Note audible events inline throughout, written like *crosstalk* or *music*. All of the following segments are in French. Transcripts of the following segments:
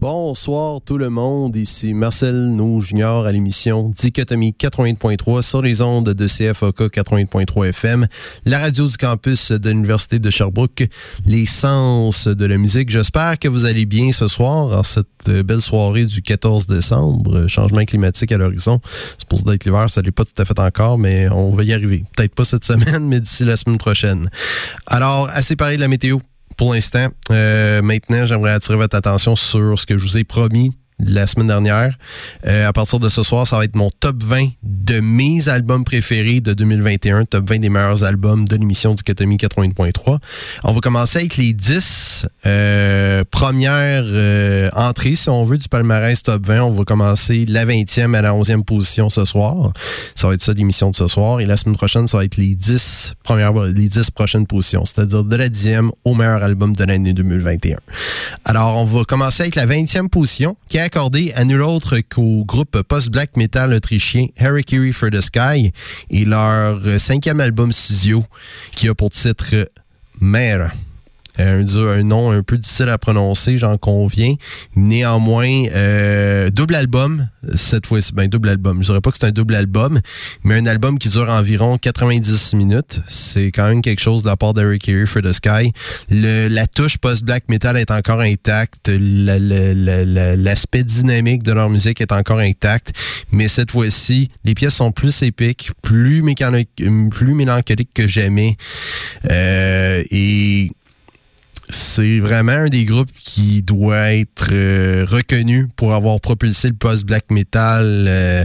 Bonsoir tout le monde, ici Marcel Nou Junior à l'émission Dichotomie 88.3 sur les ondes de CFOK 88.3 FM, la radio du campus de l'Université de Sherbrooke, les sens de la musique. J'espère que vous allez bien ce soir, en cette belle soirée du 14 décembre, changement climatique à l'horizon. C'est pour d'être l'hiver, ça n'est pas tout à fait encore, mais on va y arriver. Peut-être pas cette semaine, *laughs* mais d'ici la semaine prochaine. Alors, assez parlé de la météo pour l'instant. Euh, maintenant, j'aimerais attirer votre attention sur ce que je vous ai promis la semaine dernière. Euh, à partir de ce soir, ça va être mon top 20 de mes albums préférés de 2021, top 20 des meilleurs albums de l'émission Dichotomie 80.3. On va commencer avec les 10 euh, premières euh, entrées, si on veut, du palmarès top 20. On va commencer la 20e à la 11e position ce soir. Ça va être ça l'émission de ce soir. Et la semaine prochaine, ça va être les 10 premières, les 10 prochaines positions, c'est-à-dire de la 10e au meilleur album de l'année 2021. Alors, on va commencer avec la 20e position, qui est accordé à nul autre qu'au groupe post-black metal autrichien Harry for the Sky et leur cinquième album studio qui a pour titre Mère. Un, un, nom un peu difficile à prononcer, j'en conviens. Néanmoins, euh, double album, cette fois-ci, ben double album. Je dirais pas que c'est un double album, mais un album qui dure environ 90 minutes. C'est quand même quelque chose de la part d'Eric Carey for the Sky. Le, la touche post-black metal est encore intacte. L'aspect dynamique de leur musique est encore intact. Mais cette fois-ci, les pièces sont plus épiques, plus, plus mélancoliques que jamais. Euh, et c'est vraiment un des groupes qui doit être euh, reconnu pour avoir propulsé le post-black metal euh,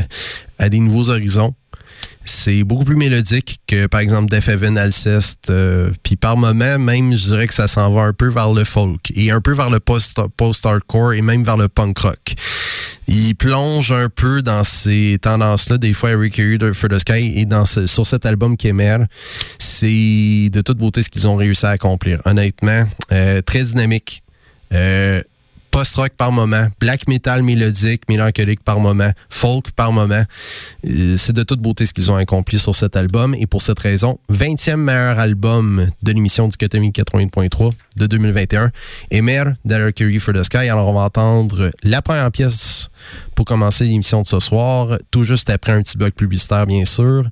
à des nouveaux horizons. C'est beaucoup plus mélodique que, par exemple, Death Heaven, Alceste. Euh, Puis par moment, même, je dirais que ça s'en va un peu vers le folk et un peu vers le post-hardcore et même vers le punk rock il plonge un peu dans ces tendances-là. Des fois, Eric Carey for the Sky et dans ce, sur cet album émerge, c'est de toute beauté ce qu'ils ont réussi à accomplir. Honnêtement, euh, très dynamique. Euh, post-rock par moment, black metal mélodique, mélancolique par moment, folk par moment. Euh, c'est de toute beauté ce qu'ils ont accompli sur cet album. Et pour cette raison, 20e meilleur album de l'émission Dichotomie 80.3 de 2021. Emer Curry for the Sky. Alors, on va entendre la première pièce pour commencer l'émission de ce soir, tout juste après un petit bloc publicitaire, bien sûr.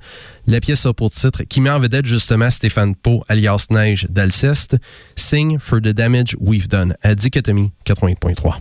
La pièce a pour titre, qui met en vedette justement Stéphane Poe, alias Neige d'Alceste, Sing for the Damage We've Done, à Dichotomie 88.3.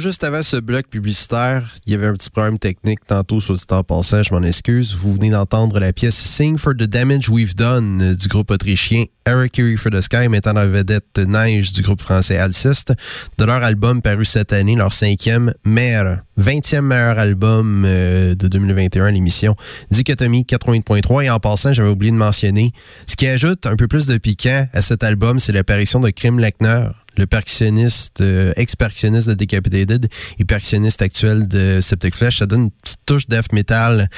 juste avant ce bloc publicitaire, il y avait un petit problème technique tantôt sur le temps passant, je m'en excuse. Vous venez d'entendre la pièce Sing for the Damage We've Done du groupe autrichien Eric for the Sky, mettant la vedette Neige du groupe français Alceste, de leur album paru cette année, leur cinquième, Mère, 20e meilleur album euh, de 2021 à l'émission Dichotomie 80.3. Et en passant, j'avais oublié de mentionner, ce qui ajoute un peu plus de piquant à cet album, c'est l'apparition de Krim Lechner, le percussionniste, euh, ex-percussionniste de Decapitated et percussionniste actuel de Septic Flesh. Ça donne une petite touche death metal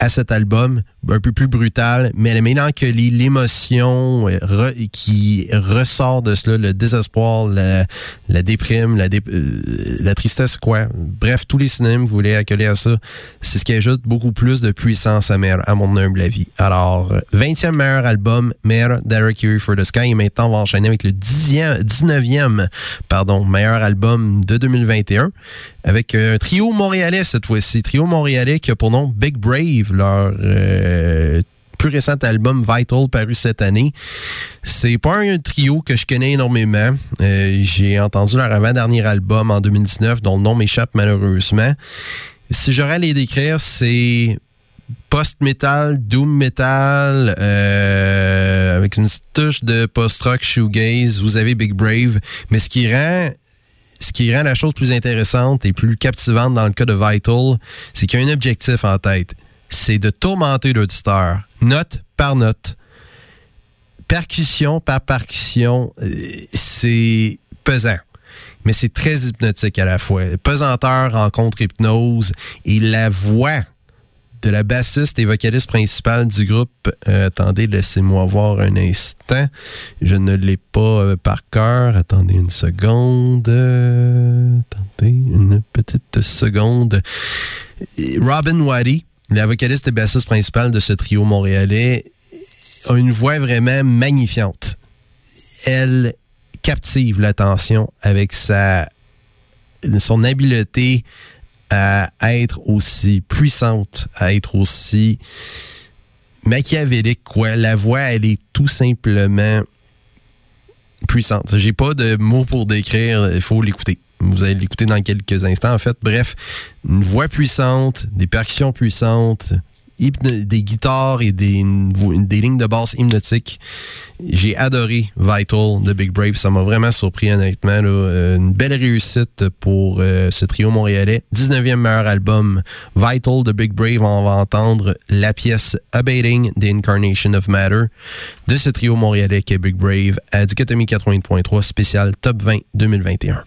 à cet album, un peu plus brutal, mais la mélancolie, l'émotion euh, qui ressort de cela, le désespoir, la, déprime, la, euh, la tristesse, quoi. Bref, tous les vous voulez accoler à ça, c'est ce qui ajoute beaucoup plus de puissance à, à mon humble avis. Alors, 20e meilleur album, Mère Derek Huey for the Sky, et maintenant on va enchaîner avec le 10e, 19e pardon, meilleur album de 2021 avec un trio montréalais cette fois-ci. Trio montréalais qui a pour nom Big Brave, leur euh, plus récent album Vital paru cette année. C'est pas un trio que je connais énormément. Euh, j'ai entendu leur avant-dernier album en 2019 dont le nom m'échappe malheureusement. Si j'aurais à les décrire, c'est post-metal, doom metal, euh, avec une touche de post-rock shoegaze. Vous avez Big Brave, mais ce qui rend ce qui rend la chose plus intéressante et plus captivante dans le cas de Vital, c'est qu'il y a un objectif en tête. C'est de tourmenter l'auditeur, note par note, percussion par percussion. Euh, c'est pesant mais c'est très hypnotique à la fois. Pesanteur rencontre hypnose et la voix de la bassiste et vocaliste principale du groupe. Euh, attendez, laissez-moi voir un instant. Je ne l'ai pas euh, par cœur. Attendez une seconde. attendez une petite seconde. Robin Waddy, la vocaliste et bassiste principale de ce trio montréalais, a une voix vraiment magnifiante. Elle captive l'attention avec sa son habileté à être aussi puissante, à être aussi machiavélique, quoi. La voix, elle est tout simplement puissante. J'ai pas de mots pour décrire, il faut l'écouter. Vous allez l'écouter dans quelques instants. En fait, bref, une voix puissante, des percussions puissantes, des guitares et des, lignes de basse hypnotiques. J'ai adoré Vital de Big Brave. Ça m'a vraiment surpris, honnêtement. Euh, une belle réussite pour euh, ce trio montréalais. 19e meilleur album, Vital de Big Brave. On va entendre la pièce Abating the Incarnation of Matter de ce trio montréalais qui est Big Brave à Dichotomie 80.3 spécial Top 20 2021.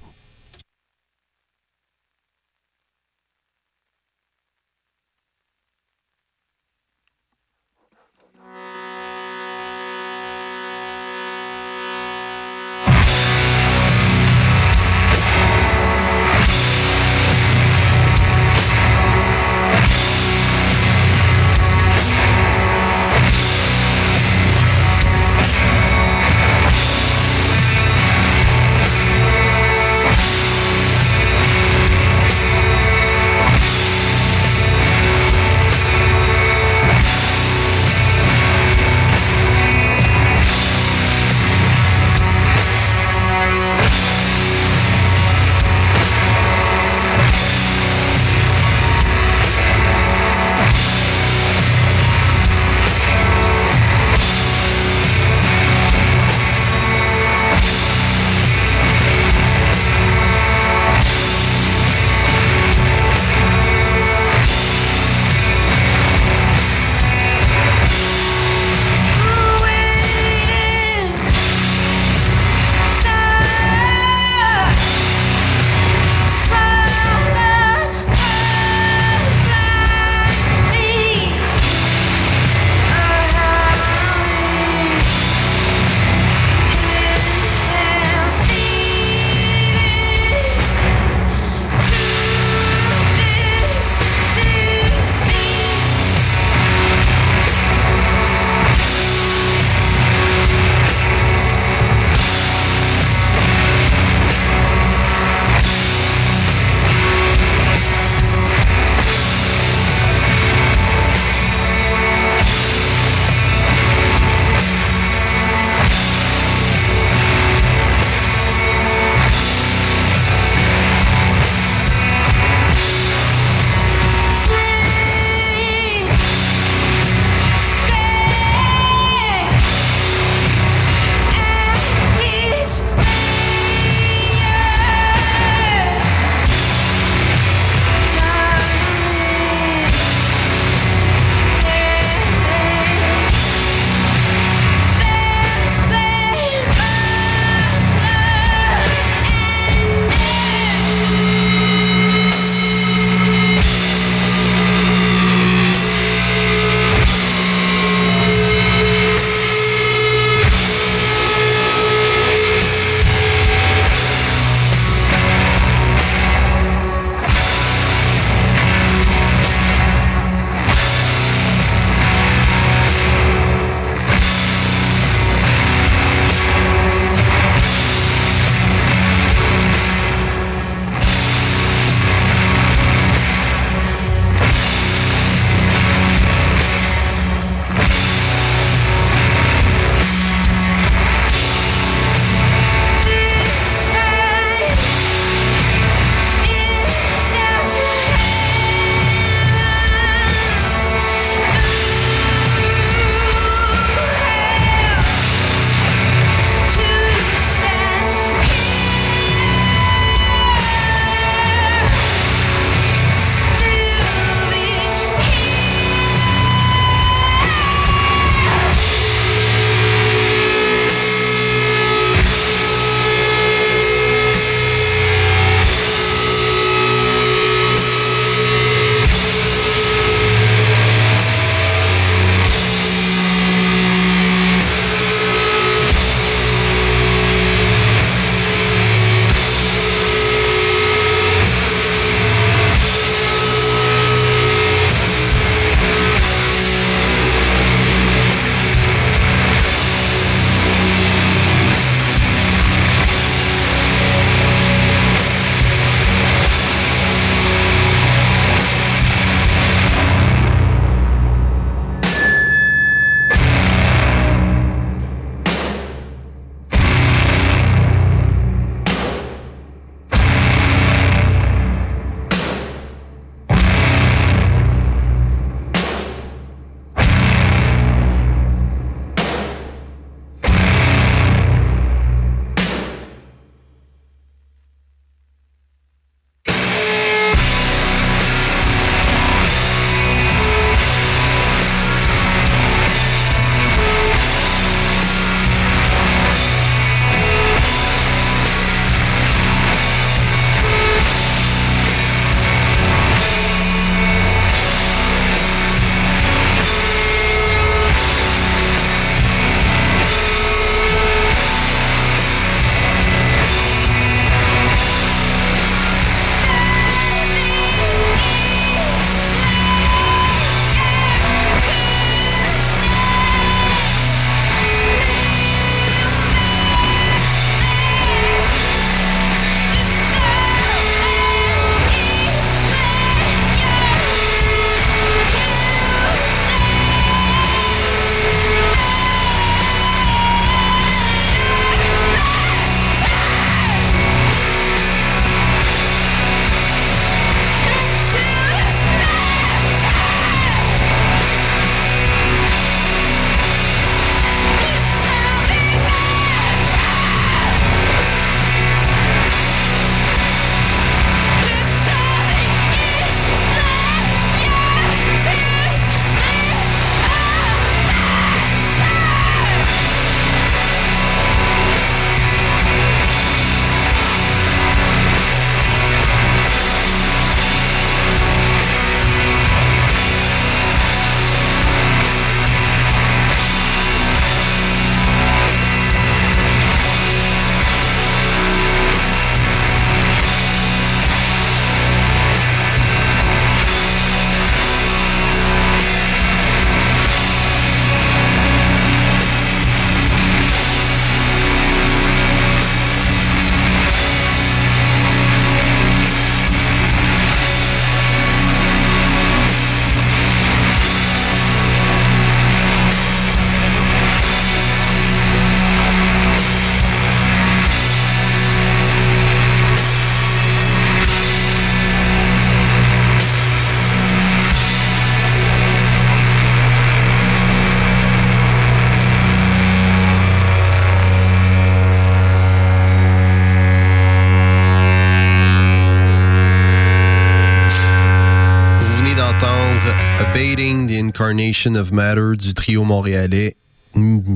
Of Matter du trio montréalais.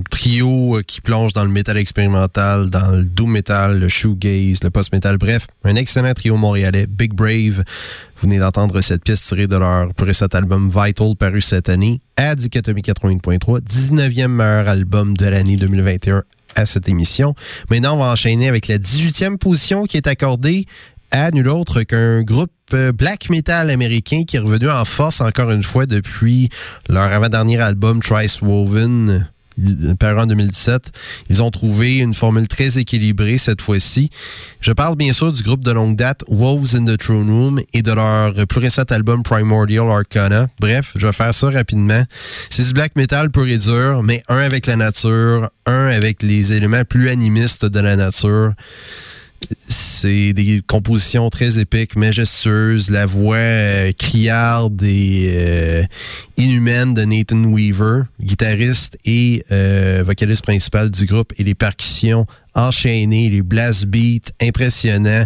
trio euh, qui plonge dans le métal expérimental, dans le doom metal, le shoegaze, le post-metal. Bref, un excellent trio montréalais, Big Brave. Vous venez d'entendre cette pièce tirée de leur précédent album Vital paru cette année à Dichotomie 80.3, 19e meilleur album de l'année 2021 à cette émission. Maintenant, on va enchaîner avec la 18e position qui est accordée à nul autre qu'un groupe euh, black metal américain qui est revenu en force encore une fois depuis leur avant-dernier album Trice Woven paru en 2017. Ils ont trouvé une formule très équilibrée cette fois-ci. Je parle bien sûr du groupe de longue date Wolves in the Throne Room et de leur plus récent album Primordial Arcana. Bref, je vais faire ça rapidement. C'est du black metal pur et dur, mais un avec la nature, un avec les éléments plus animistes de la nature. C'est des compositions très épiques, majestueuses, la voix euh, criarde et euh, inhumaine de Nathan Weaver, guitariste et euh, vocaliste principal du groupe, et les percussions enchaînées, les blast beats impressionnants,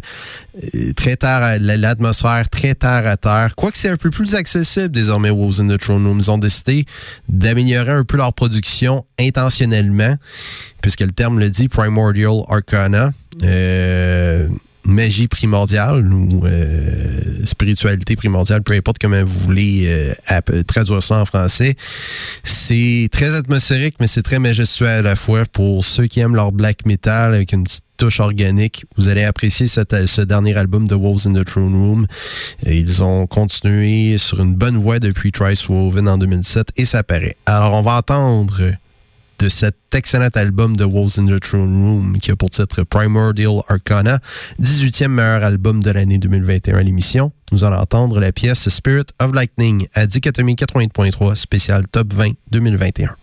très terre, l'atmosphère très terre à terre. Quoique c'est un peu plus accessible désormais Wolves in the Throne Room. Ils ont décidé d'améliorer un peu leur production intentionnellement, puisque le terme le dit, Primordial Arcana. Euh, magie primordiale ou euh, spiritualité primordiale, peu importe comment vous voulez euh, traduire ça en français. C'est très atmosphérique, mais c'est très majestueux à la fois. Pour ceux qui aiment leur black metal avec une petite touche organique, vous allez apprécier ce dernier album de Wolves in the Throne Room. ils ont continué sur une bonne voie depuis Trice Woven en 2007 et ça paraît. Alors, on va entendre de cet excellent album de Wolves in the Throne Room qui a pour titre Primordial Arcana, 18e meilleur album de l'année 2021 à l'émission. Nous allons entendre la pièce Spirit of Lightning à Dichotomie 80.3 spécial Top 20 2021.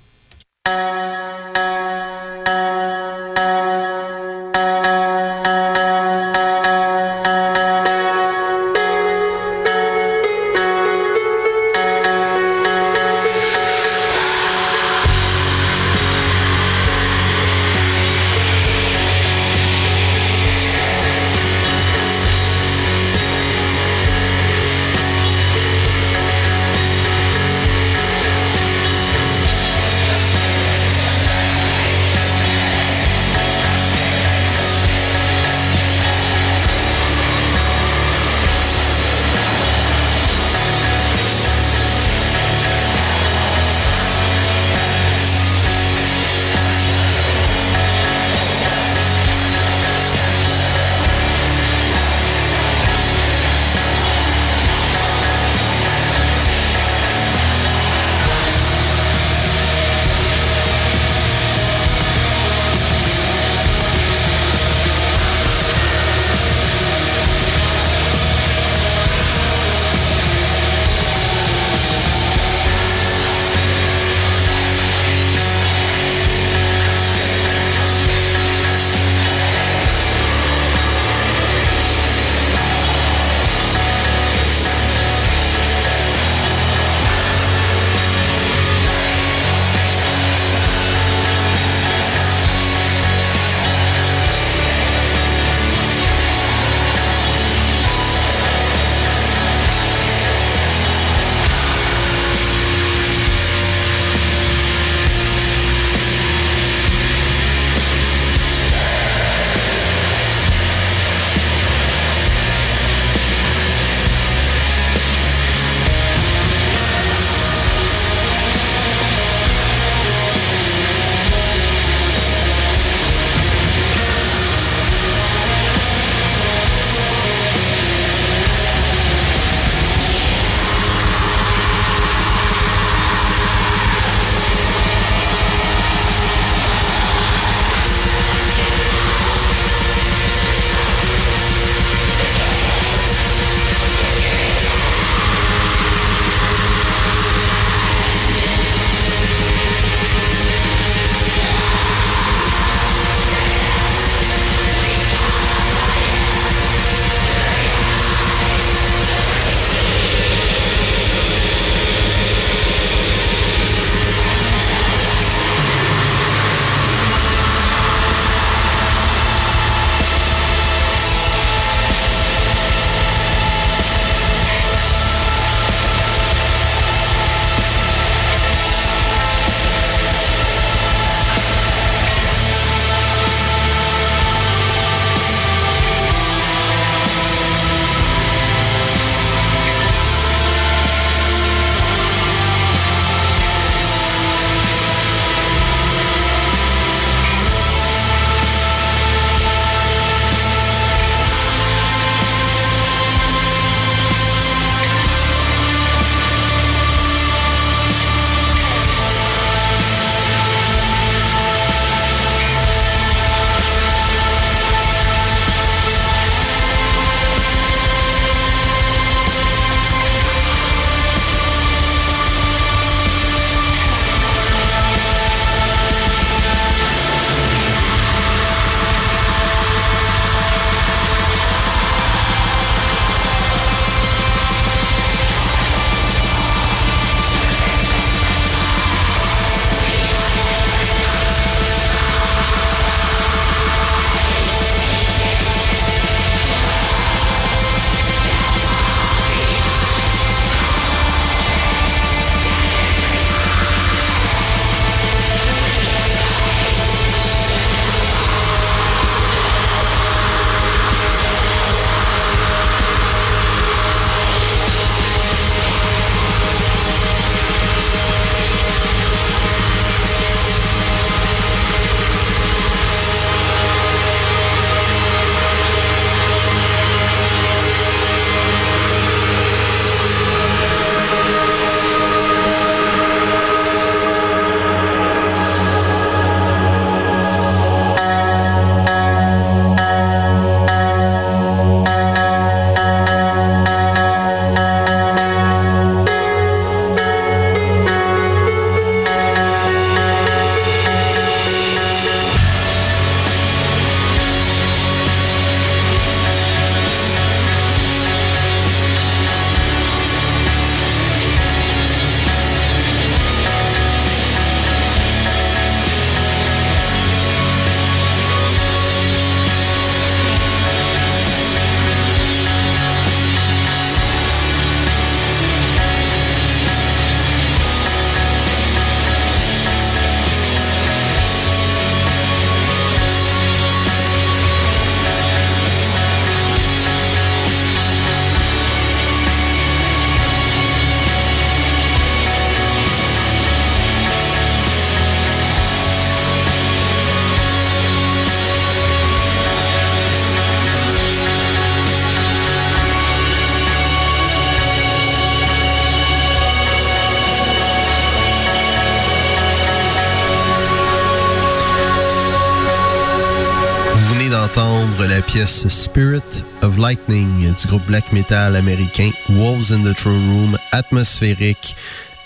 Pièce Spirit of Lightning du groupe black metal américain Wolves in the Throne Room, atmosphérique,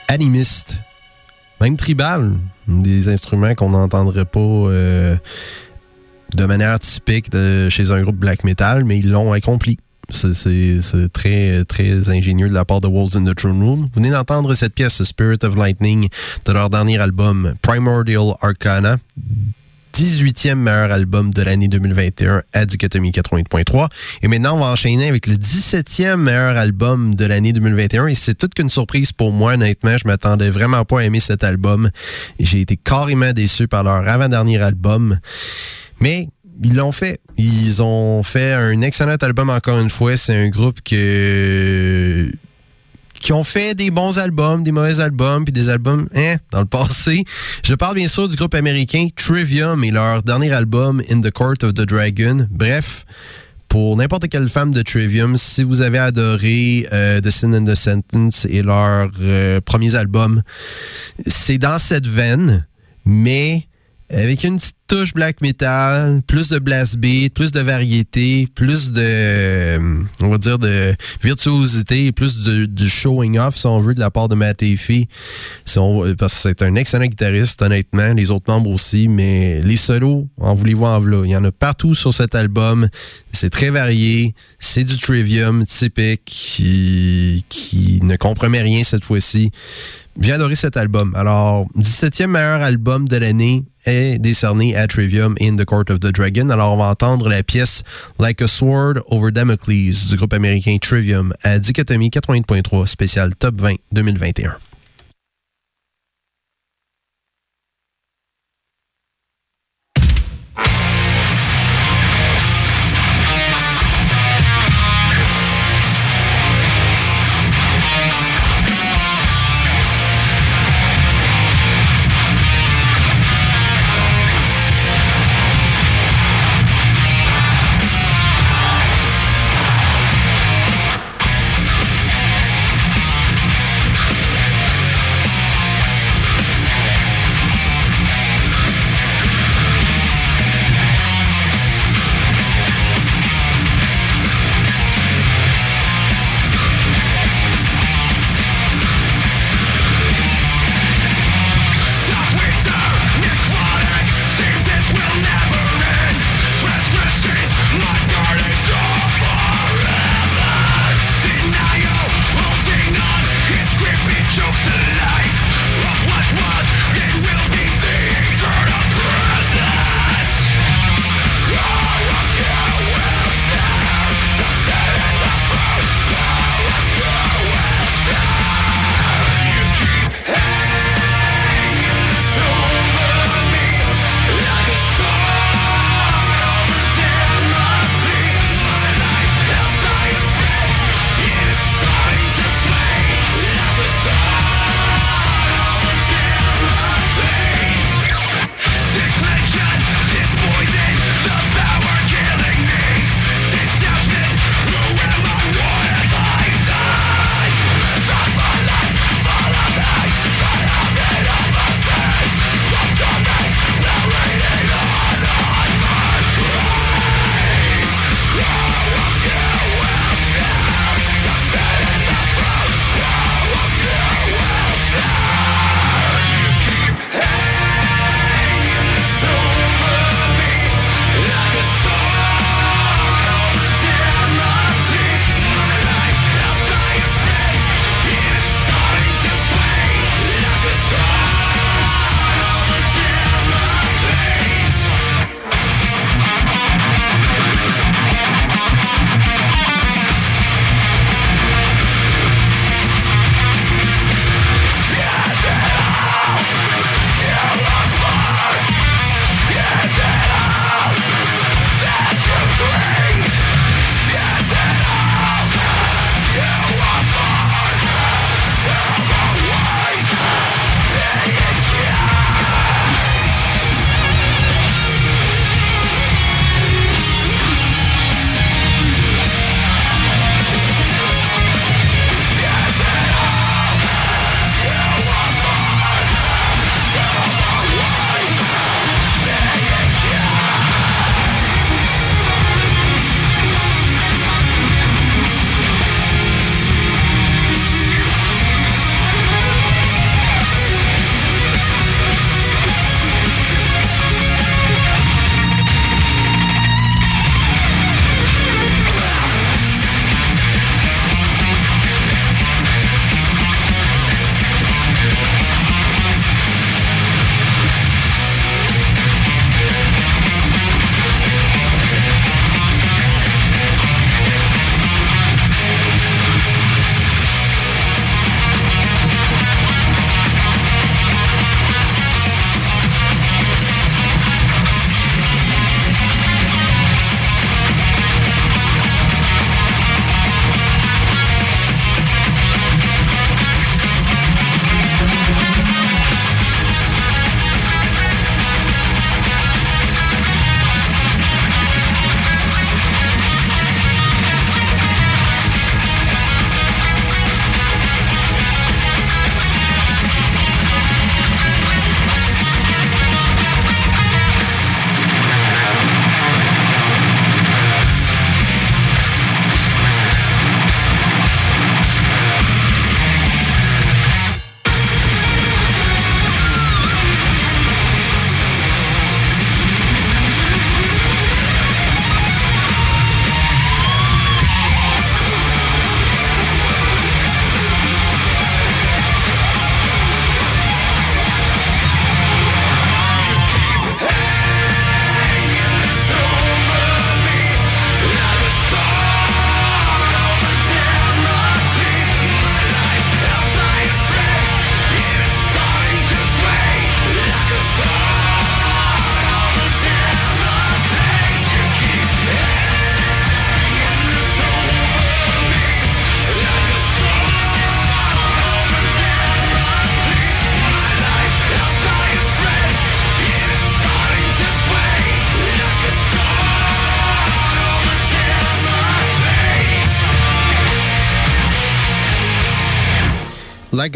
animiste, même tribal, des instruments qu'on n'entendrait pas euh, de manière typique de, chez un groupe black metal, mais ils l'ont accompli. C'est très, très ingénieux de la part de Wolves in the Throne Room. Vous venez d'entendre cette pièce, Spirit of Lightning, de leur dernier album, Primordial Arcana. 18e meilleur album de l'année 2021 à Dichotomie 80.3. Et maintenant, on va enchaîner avec le 17e meilleur album de l'année 2021. Et c'est toute qu'une surprise pour moi, honnêtement. Je m'attendais vraiment pas à aimer cet album. J'ai été carrément déçu par leur avant-dernier album. Mais ils l'ont fait. Ils ont fait un excellent album encore une fois. C'est un groupe que qui ont fait des bons albums, des mauvais albums, puis des albums hein, dans le passé. Je parle bien sûr du groupe américain Trivium et leur dernier album In the Court of the Dragon. Bref, pour n'importe quelle femme de Trivium, si vous avez adoré euh, The Sin and the Sentence et leur euh, premiers albums, c'est dans cette veine, mais avec une petite touche black metal, plus de blast beat, plus de variété, plus de, euh, on va dire, de virtuosité, plus de, du showing off, si on veut, de la part de Matt Si parce que c'est un excellent guitariste, honnêtement, les autres membres aussi, mais les solos, en voulez-vous en voilà. Il y en a partout sur cet album. C'est très varié. C'est du trivium typique qui, qui ne compromet rien cette fois-ci. J'ai adoré cet album. Alors, 17e meilleur album de l'année est décerné à Trivium in the Court of the Dragon. Alors, on va entendre la pièce Like a Sword Over Damocles du groupe américain Trivium à Dichotomie 80.3 spécial Top 20 2021.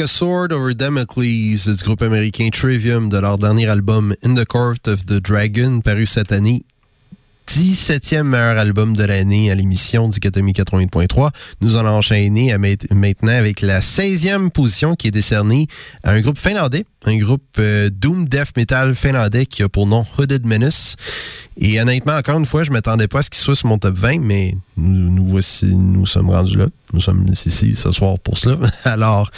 A Sword Over Damocles du groupe américain Trivium de leur dernier album In the Court of the Dragon paru cette année 17e meilleur album de l'année à l'émission Dichotomie 80.3. Nous allons enchaîner maintenant avec la 16e position qui est décernée à un groupe finlandais, un groupe euh, Doom Death Metal finlandais qui a pour nom Hooded Menace. Et honnêtement, encore une fois, je m'attendais pas à ce qu'il soit sur mon top 20, mais nous, voici, nous sommes rendus là. Nous sommes ici ce soir pour cela. *laughs* Alors,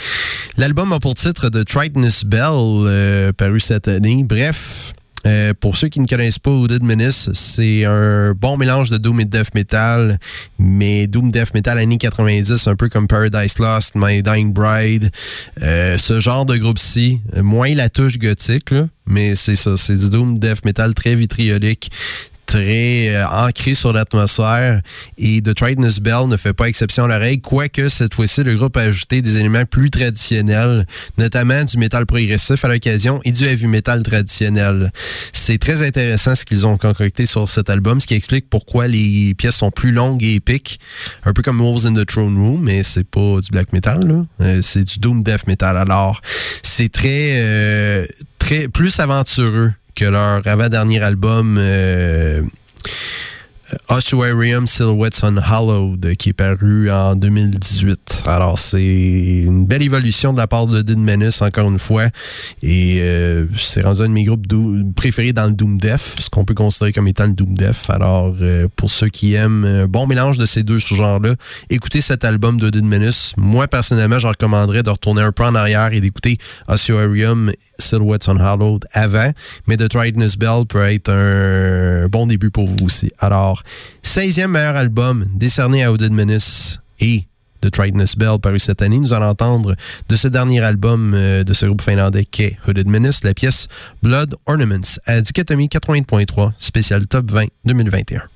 l'album a pour titre The Tritonus Bell, euh, paru cette année. Bref, euh, pour ceux qui ne connaissent pas Hooded Menace, c'est un bon mélange de Doom et Death Metal, mais Doom Death Metal années 90, un peu comme Paradise Lost, My Dying Bride, euh, ce genre de groupe-ci, moins la touche gothique, là, mais c'est ça, c'est du Doom Death Metal très vitriolique, très euh, ancré sur l'atmosphère et The Tritonus Bell ne fait pas exception à la règle, quoique cette fois-ci, le groupe a ajouté des éléments plus traditionnels, notamment du métal progressif à l'occasion et du heavy metal traditionnel. C'est très intéressant ce qu'ils ont concocté sur cet album, ce qui explique pourquoi les pièces sont plus longues et épiques, un peu comme Wolves in the Throne Room, mais c'est pas du black metal, là. Euh, c'est du doom death metal. Alors, c'est très, euh, très, plus aventureux que leur avant-dernier album euh, Ossuarium Silhouettes Unhallowed qui est paru en 2018. Alors, c'est une belle évolution de la part de Dead Menace, encore une fois. Et euh, c'est rendu un de mes groupes préférés dans le Doom Death, ce qu'on peut considérer comme étant le Doom Death. Alors, euh, pour ceux qui aiment un bon mélange de ces deux sous-genres-là, écoutez cet album de Dead Menace. Moi, personnellement, je recommanderais de retourner un peu en arrière et d'écouter Ossuarium Silhouettes Unhallowed avant. Mais The Tritonus Bell peut être un bon début pour vous aussi. Alors, 16e meilleur album décerné à Odin Menace et The Tritonus Bell paru cette année. Nous allons entendre de ce dernier album euh, de ce groupe finlandais qu'est Hooded Menace, la pièce Blood Ornaments à Dichotomie 80.3, spécial Top 20 2021.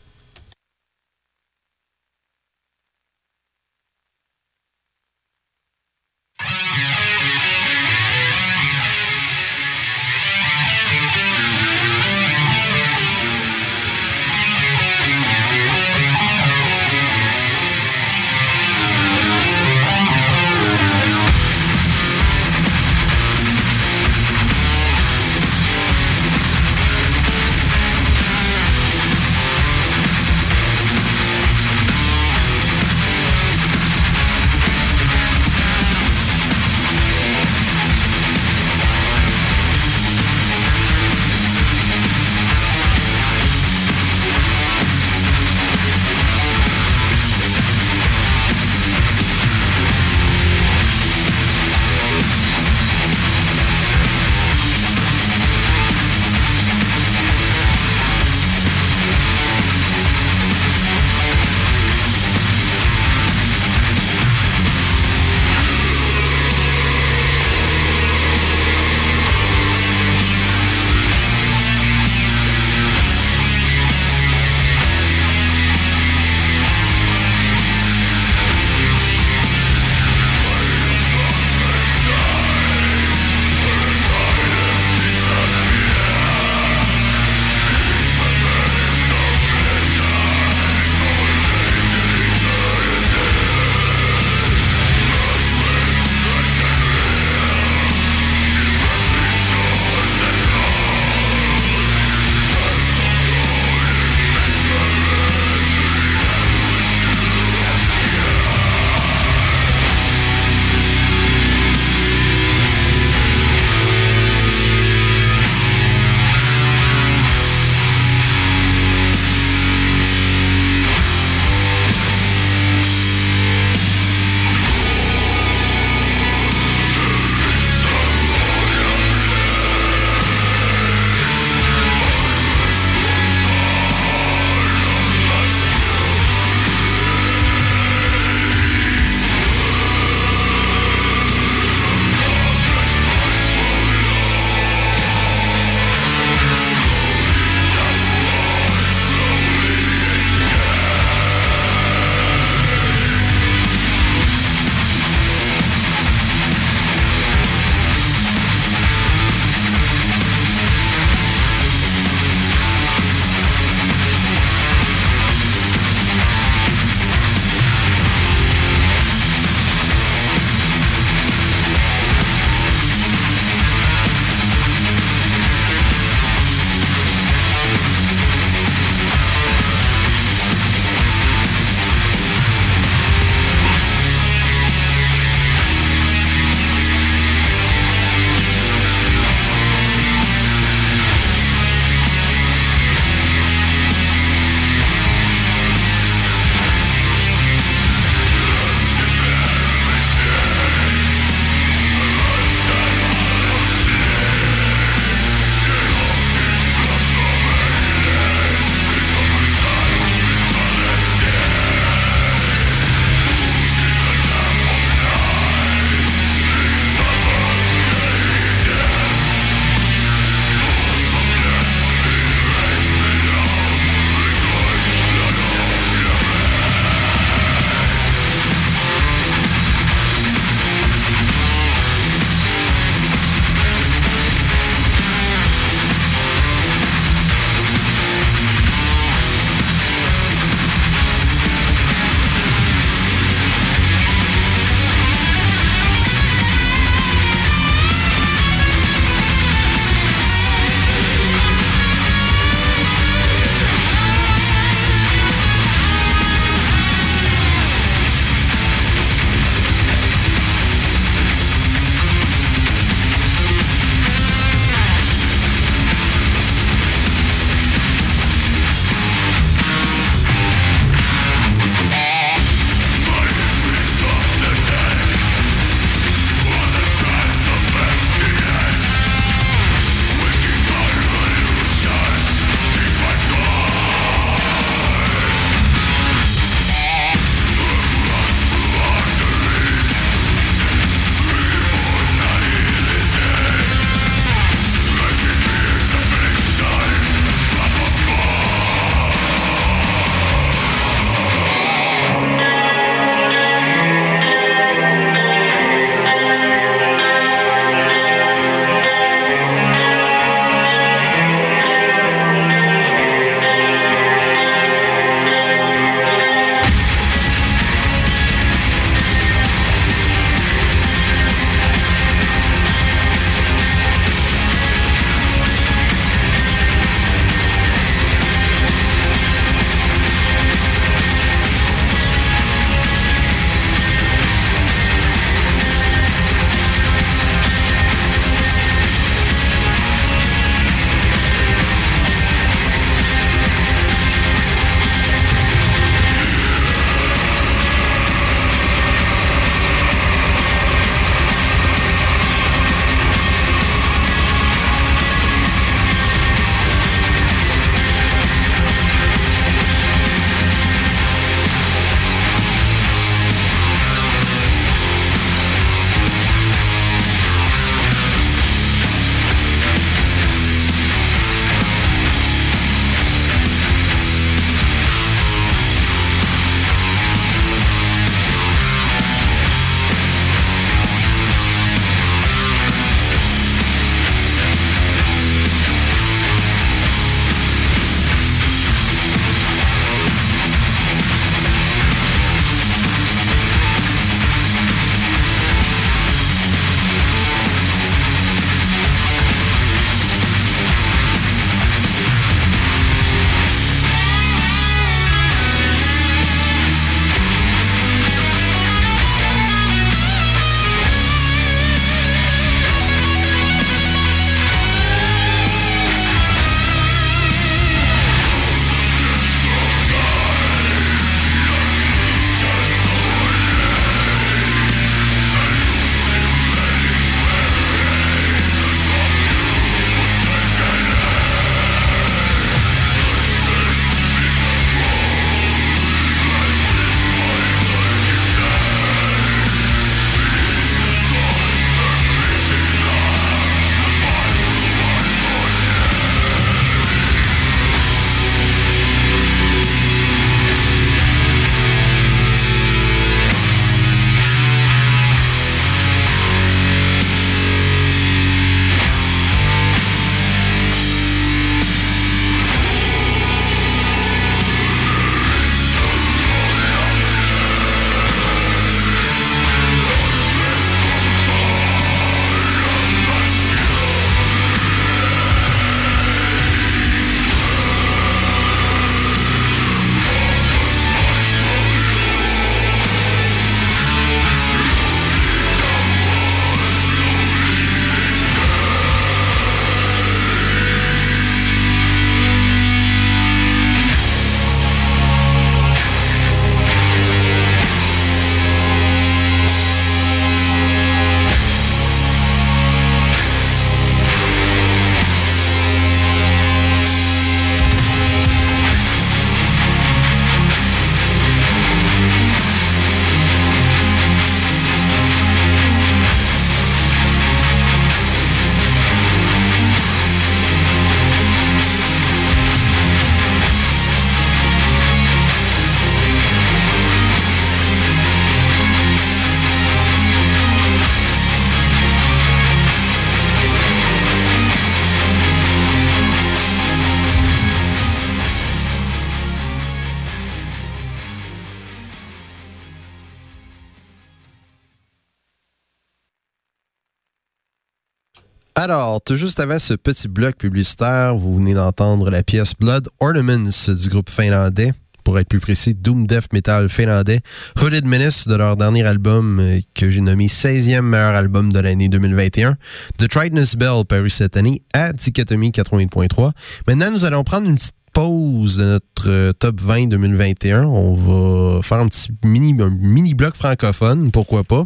Alors, tout juste avant ce petit bloc publicitaire, vous venez d'entendre la pièce Blood Ornaments du groupe finlandais pour être plus précis, Doom Death Metal finlandais, Hooded Menace de leur dernier album euh, que j'ai nommé 16e meilleur album de l'année 2021, The Trident's Bell paru cette année à Dichotomie 80.3. Maintenant, nous allons prendre une petite pause de notre euh, top 20 2021. On va faire un petit mini, mini bloc francophone, pourquoi pas.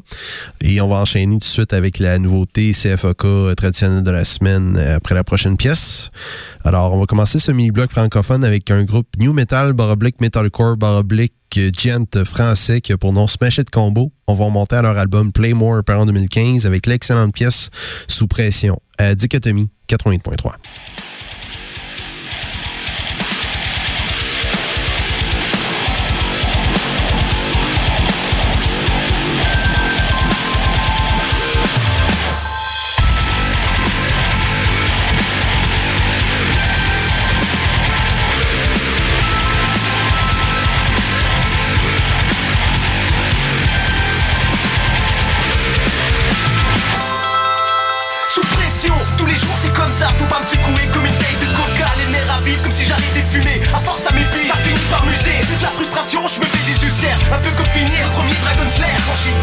Et on va enchaîner tout de suite avec la nouveauté CFOK euh, traditionnelle de la semaine euh, après la prochaine pièce. Alors, on va commencer ce mini bloc francophone avec un groupe New Metal, baroblique Metalcore, baroblique Gent français qui a pour nom Smash It Combo. On va remonter à leur album Play More par en 2015 avec l'excellente pièce Sous pression à Dichotomie 88.3.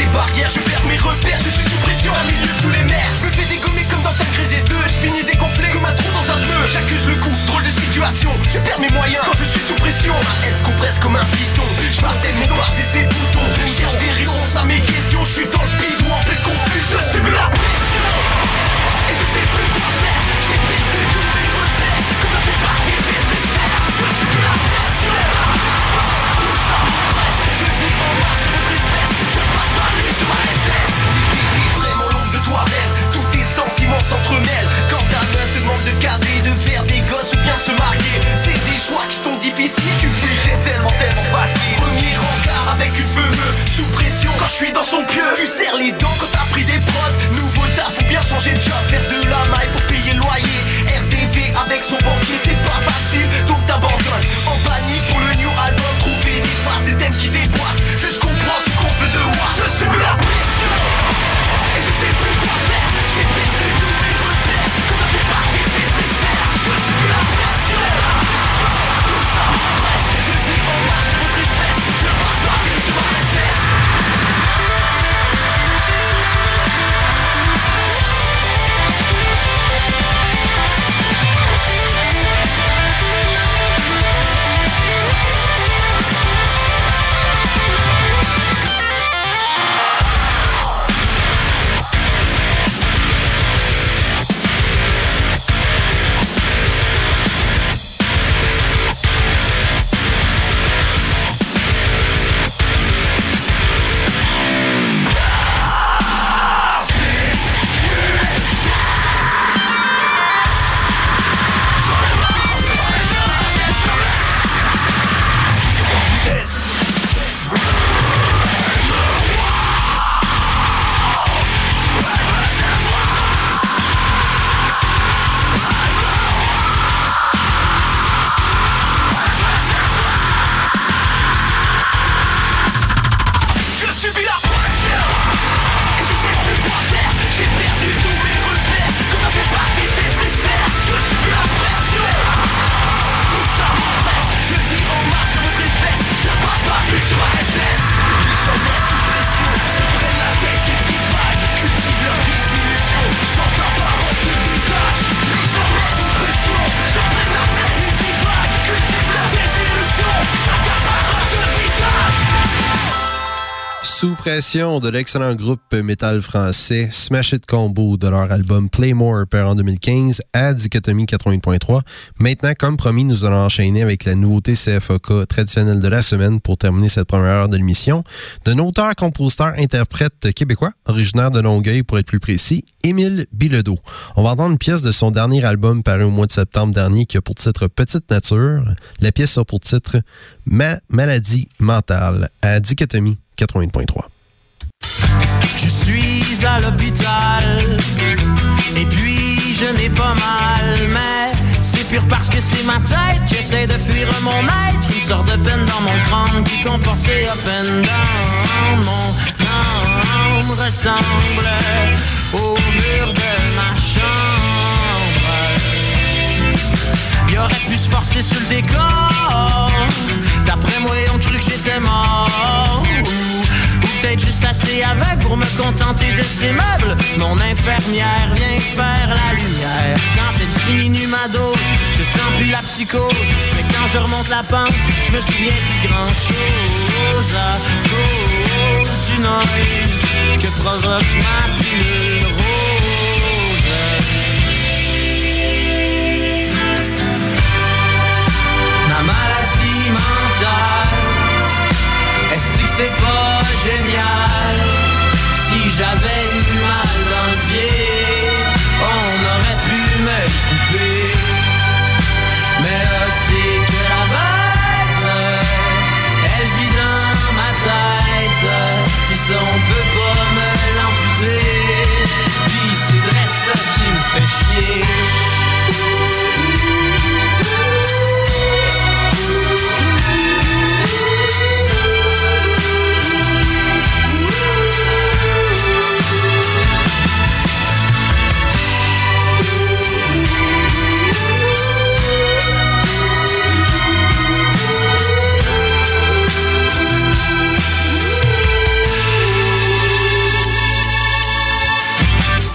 Des je perds mes repères, je suis sous pression, un milieu sous les mers. Je me fais dégommer comme dans ta Crisis 2, je finis dégonflé comme un trou dans un pneu J'accuse le coup, drôle de situation, je perds mes moyens. Quand je suis sous pression Ma haine se compresse comme un piston, je partais noir et ses boutons Cherche des réponses à mes questions, je suis dans le speed en pleine confusion Je suis la pression, de caser, de faire des gosses ou bien se marier. C'est des choix qui sont difficiles, tu fuis, c'est tellement tellement facile. Premier regard avec une feuille sous pression Quand je suis dans son pieu, tu serres les dents quand t'as pris des prods. Nouveau taf ou bien changer de job, faire de la maille pour payer le loyer. RDV avec son banquier, c'est pas facile, donc t'abandonnes. En panique pour le new album, trouver des phrases, des thèmes qui déboîtent de l'excellent groupe métal français Smash It Combo de leur album Play More en 2015 à Dichotomie 80.3. Maintenant, comme promis, nous allons enchaîner avec la nouveauté CFOK traditionnelle de la semaine pour terminer cette première heure de l'émission. D'un auteur, compositeur, interprète québécois, originaire de Longueuil pour être plus précis, Émile Bilodeau. On va entendre une pièce de son dernier album paru au mois de septembre dernier qui a pour titre Petite Nature. La pièce a pour titre Ma maladie mentale à Dichotomie 80.3. Je suis à l'hôpital et puis je n'ai pas mal, mais c'est pur parce que c'est ma tête qui essaie de fuir mon être. Une sorte de peine dans mon crâne qui comporte ses up down. Mon âme ressemble au mur de ma chambre. Il aurait pu se forcer sur le décor. D'après moi, on cru que j'étais mort. Ou peut-être juste assez aveugle pour me contenter de ces meubles. Mon infirmière vient faire la lumière. Quand elle diminue ma dose, je sens plus la psychose. Mais quand je remonte la pente, je me souviens plus grand chose à cause du noise que provoque ma pilule. C'est pas génial? Si j'avais eu mal dans le pied, on aurait pu me couper. Mais c'est que la bête, elle vit dans ma tête. Puis ça, on peut pas me l'amputer. Puis c'est vrai ça qui me fait chier.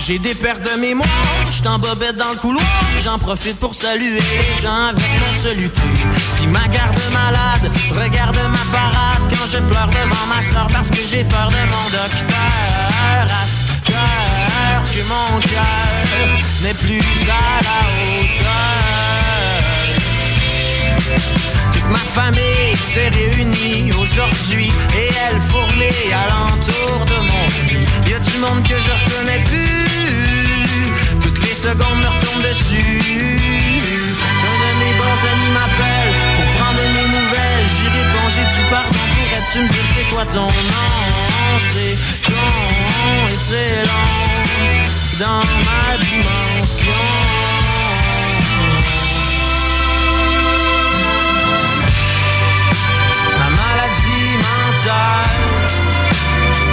J'ai des pertes de mémoire, je t'embobette dans le couloir, j'en profite pour saluer les gens avec saluté. Puis ma garde malade, regarde ma parade quand je pleure devant ma soeur parce que j'ai peur de mon docteur. À ce cœur que mon cœur n'est plus à la hauteur. Toute ma famille s'est réunie aujourd'hui et elle fourmille alentour de mon lit. Y a du monde que je reconnais plus? Toutes les secondes me retournent dessus. Un de mes bons amis m'appelle pour prendre mes nouvelles. J'y réponds, j'ai dit pardon. Pourrais-tu me dire c'est quoi ton nom? C'est con et c'est long dans ma dimension.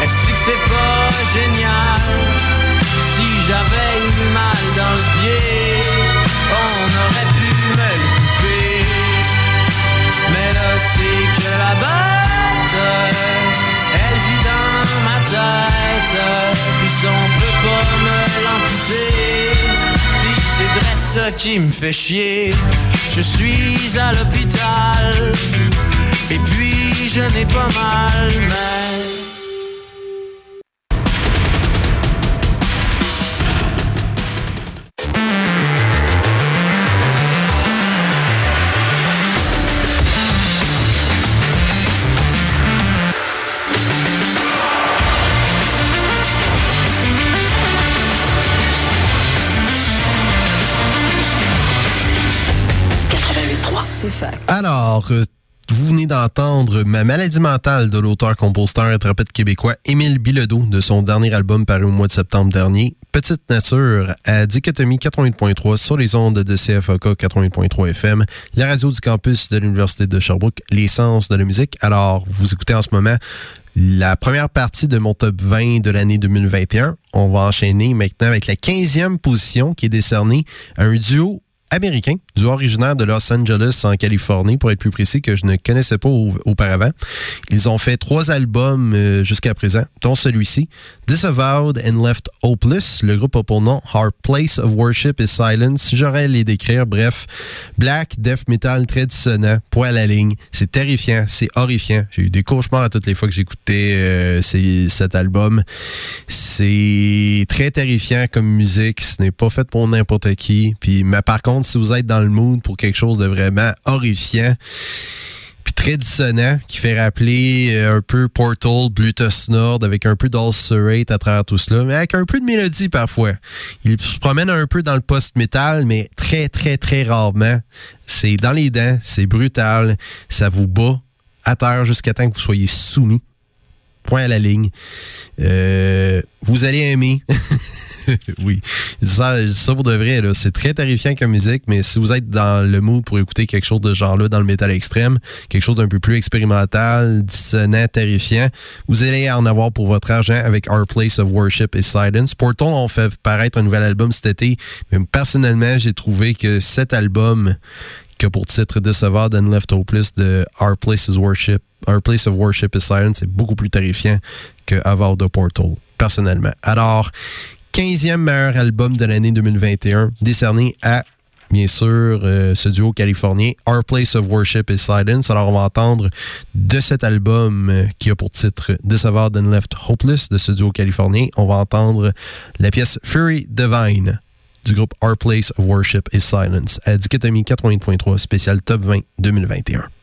Est-ce que c'est pas génial Si j'avais eu mal dans le pied? On aurait pu me le couper. Mais là c'est que la bête Elle vit dans ma tête Puis on peut pas me l'amputer. Puis c'est drôle ça qui me fait chier. Je suis à l'hôpital et puis je n'ai pas mal, mais... d'entendre Ma maladie mentale de l'auteur-compositeur et trompette québécois Émile Bilodeau de son dernier album paru au mois de septembre dernier, Petite Nature, à Dichotomie 88.3 sur les ondes de CFAK 88.3 FM, la radio du campus de l'Université de Sherbrooke, l'essence de la musique. Alors, vous écoutez en ce moment la première partie de mon top 20 de l'année 2021. On va enchaîner maintenant avec la 15e position qui est décernée à un duo américain, du originaire de Los Angeles en Californie, pour être plus précis, que je ne connaissais pas au- auparavant. Ils ont fait trois albums euh, jusqu'à présent, dont celui-ci, Disavowed and Left Hopeless. Le groupe a pour nom Our Place of Worship is Silence. Si j'aurais à les décrire, bref, black, death metal très dissonant, poil à la ligne. C'est terrifiant, c'est horrifiant. J'ai eu des cauchemars à toutes les fois que j'écoutais euh, cet album. C'est très terrifiant comme musique. Ce n'est pas fait pour n'importe qui. Puis, mais par contre, si vous êtes dans le mood pour quelque chose de vraiment horrifiant, puis très dissonant, qui fait rappeler euh, un peu Portal, Bluetooth Nord, avec un peu d'Ulcerate à travers tout cela, mais avec un peu de mélodie parfois. Il se promène un peu dans le post-metal, mais très, très, très rarement. C'est dans les dents, c'est brutal, ça vous bat à terre jusqu'à temps que vous soyez soumis. Point à la ligne. Euh, vous allez aimer. *laughs* oui. Ça, ça pour de vrai, c'est très terrifiant comme musique, mais si vous êtes dans le mood pour écouter quelque chose de genre-là dans le métal extrême, quelque chose d'un peu plus expérimental, dissonant, terrifiant, vous allez en avoir pour votre argent avec Our Place of Worship et Silence. Portal on fait paraître un nouvel album cet été, mais personnellement, j'ai trouvé que cet album qui a pour titre Disavowed and Left Hopeless de Our Place of Worship, Our Place of Worship is Silence, c'est beaucoup plus terrifiant que Aval de Portal, personnellement. Alors, 15e meilleur album de l'année 2021, décerné à bien sûr, euh, ce duo californien, Our Place of Worship is Silence. Alors, on va entendre de cet album euh, qui a pour titre Disavowed and Left Hopeless de ce duo californien, on va entendre la pièce Fury Divine du groupe Our Place of Worship is Silence à Dichotomie 80.3 spécial Top 20 2021.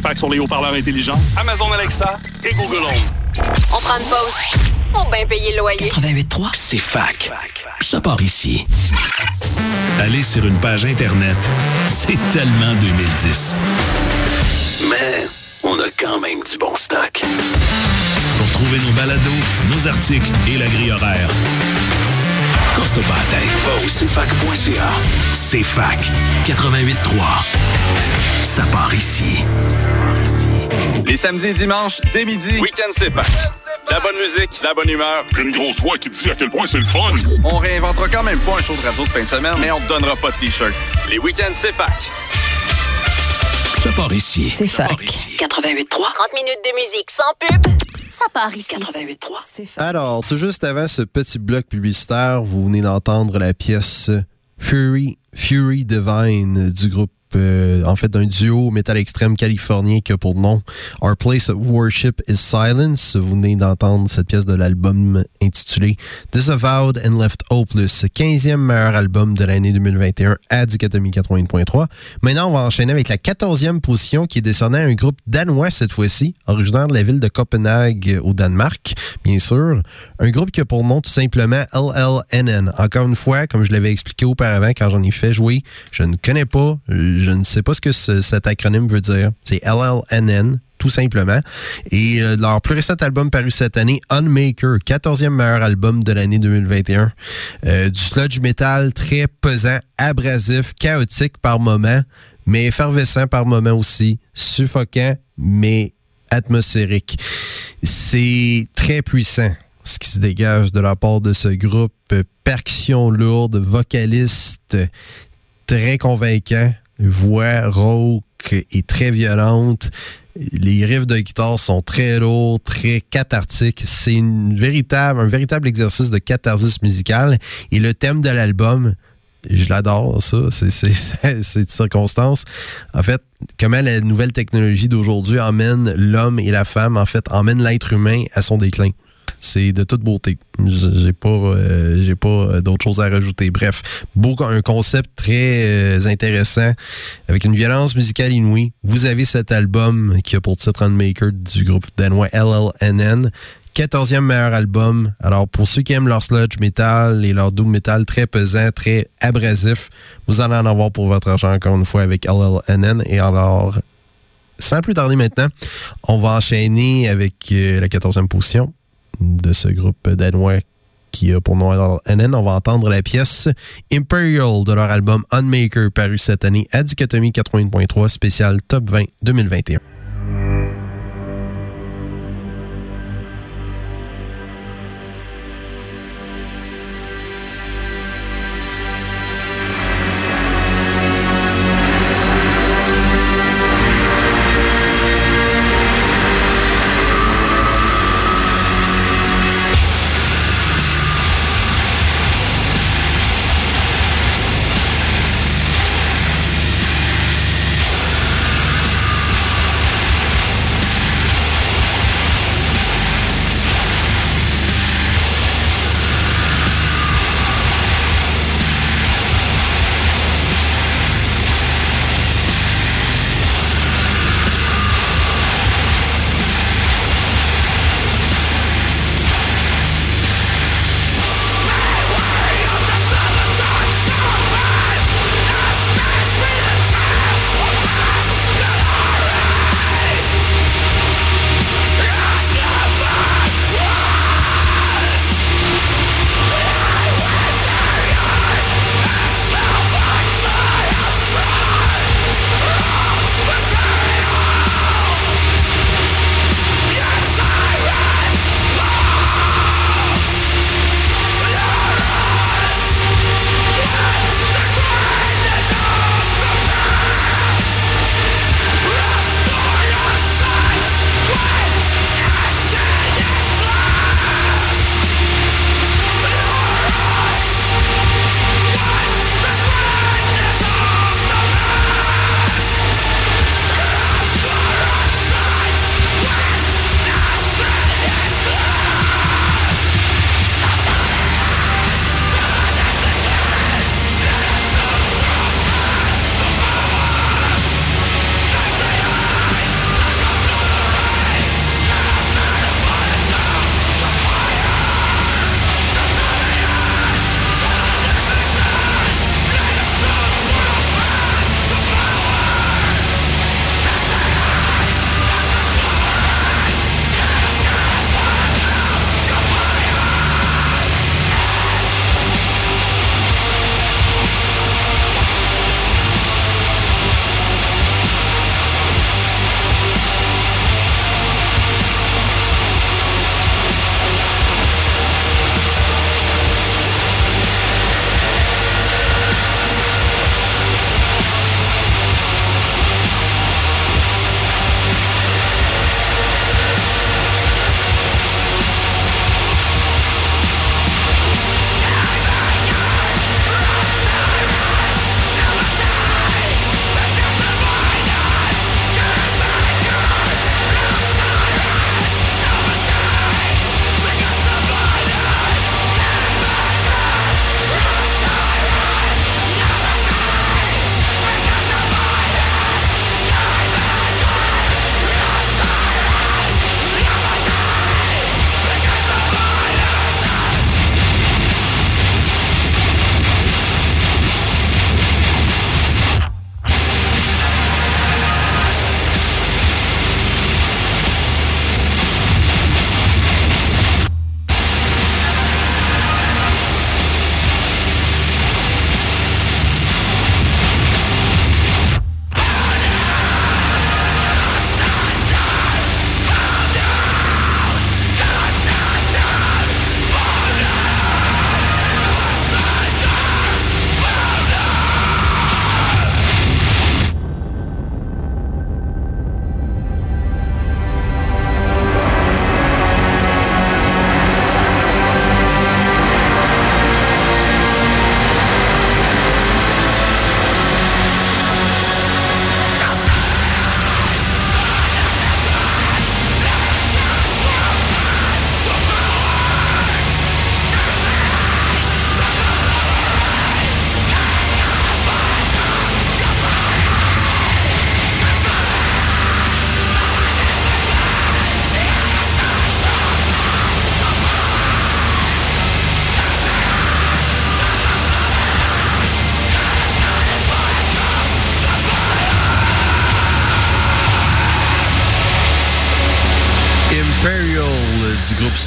Facs sur les haut-parleurs intelligents, Amazon Alexa et Google Home. On prend une pause. Faut bien payer le loyer. 88.3, c'est fac. Ça part ici. Aller sur une page Internet, c'est tellement 2010. Mais on a quand même du bon stock. Pour trouver nos balados, nos articles et la grille horaire, Coste pas la tête. Va au cfac.ca. CFAC 88.3. Ça part ici. Les samedis et dimanches, dès midi, Week-end CFAC. La bonne musique, la bonne humeur. Puis une grosse voix qui te dit à quel point c'est le fun. On réinventera quand même pas un show de radio de fin de semaine, mais on te donnera pas de T-shirt. Les week-ends CFAC. Ça part ici. C'est fac. 88.3. 30 minutes de musique sans pub. Ça part ici. 88.3. C'est fac. Alors, tout juste avant ce petit bloc publicitaire, vous venez d'entendre la pièce Fury, Fury Divine du groupe, euh, en fait, d'un duo métal extrême californien qui a pour nom Our Place of Worship is Silence. Vous venez d'entendre cette pièce de l'album intitulé Disavowed and Left Hopeless, 15e meilleur album de l'année 2021 à Dichotomie 80.3. Maintenant, on va enchaîner avec la 14e position qui est décernée à un groupe danois cette fois-ci, originaire de la ville de Copenhague au Danemark, bien sûr. Un groupe qui a pour nom tout simplement LLNN. Encore une fois, comme je l'avais expliqué auparavant quand j'en ai fait jouer, je ne connais pas, je ne sais pas ce que ce- cet acronyme veut dire. C'est LLNN. Tout simplement. Et euh, leur plus récent album paru cette année, Unmaker, 14e meilleur album de l'année 2021. Euh, du sludge metal très pesant, abrasif, chaotique par moments, mais effervescent par moments aussi, suffocant, mais atmosphérique. C'est très puissant ce qui se dégage de la part de ce groupe. Percussion lourde, vocaliste très convaincant, voix rauque et très violente. Les riffs de guitare sont très lourds, très cathartiques. C'est une véritable, un véritable exercice de catharsis musicale. Et le thème de l'album, je l'adore, ça. C'est- de circonstance. En fait, comment la nouvelle technologie d'aujourd'hui emmène l'homme et la femme, en fait, emmène l'être humain à son déclin. C'est de toute beauté. J'ai pas, euh, j'ai pas euh, d'autres choses à rajouter. Bref, beaucoup, un concept très euh, intéressant avec une violence musicale inouïe. Vous avez cet album qui a pour titre Unmaker du groupe danois LLNN. 14e meilleur album. Alors, pour ceux qui aiment leur sludge metal et leur doom metal très pesant, très abrasif, vous allez en avoir pour votre argent encore une fois avec LLNN. Et alors, sans plus tarder maintenant, on va enchaîner avec la 14e position de ce groupe danois qui a pour nom LLNN. On va entendre la pièce Imperial de leur album Unmaker paru cette année à Dichotomie 80.3 spécial Top 20 2021.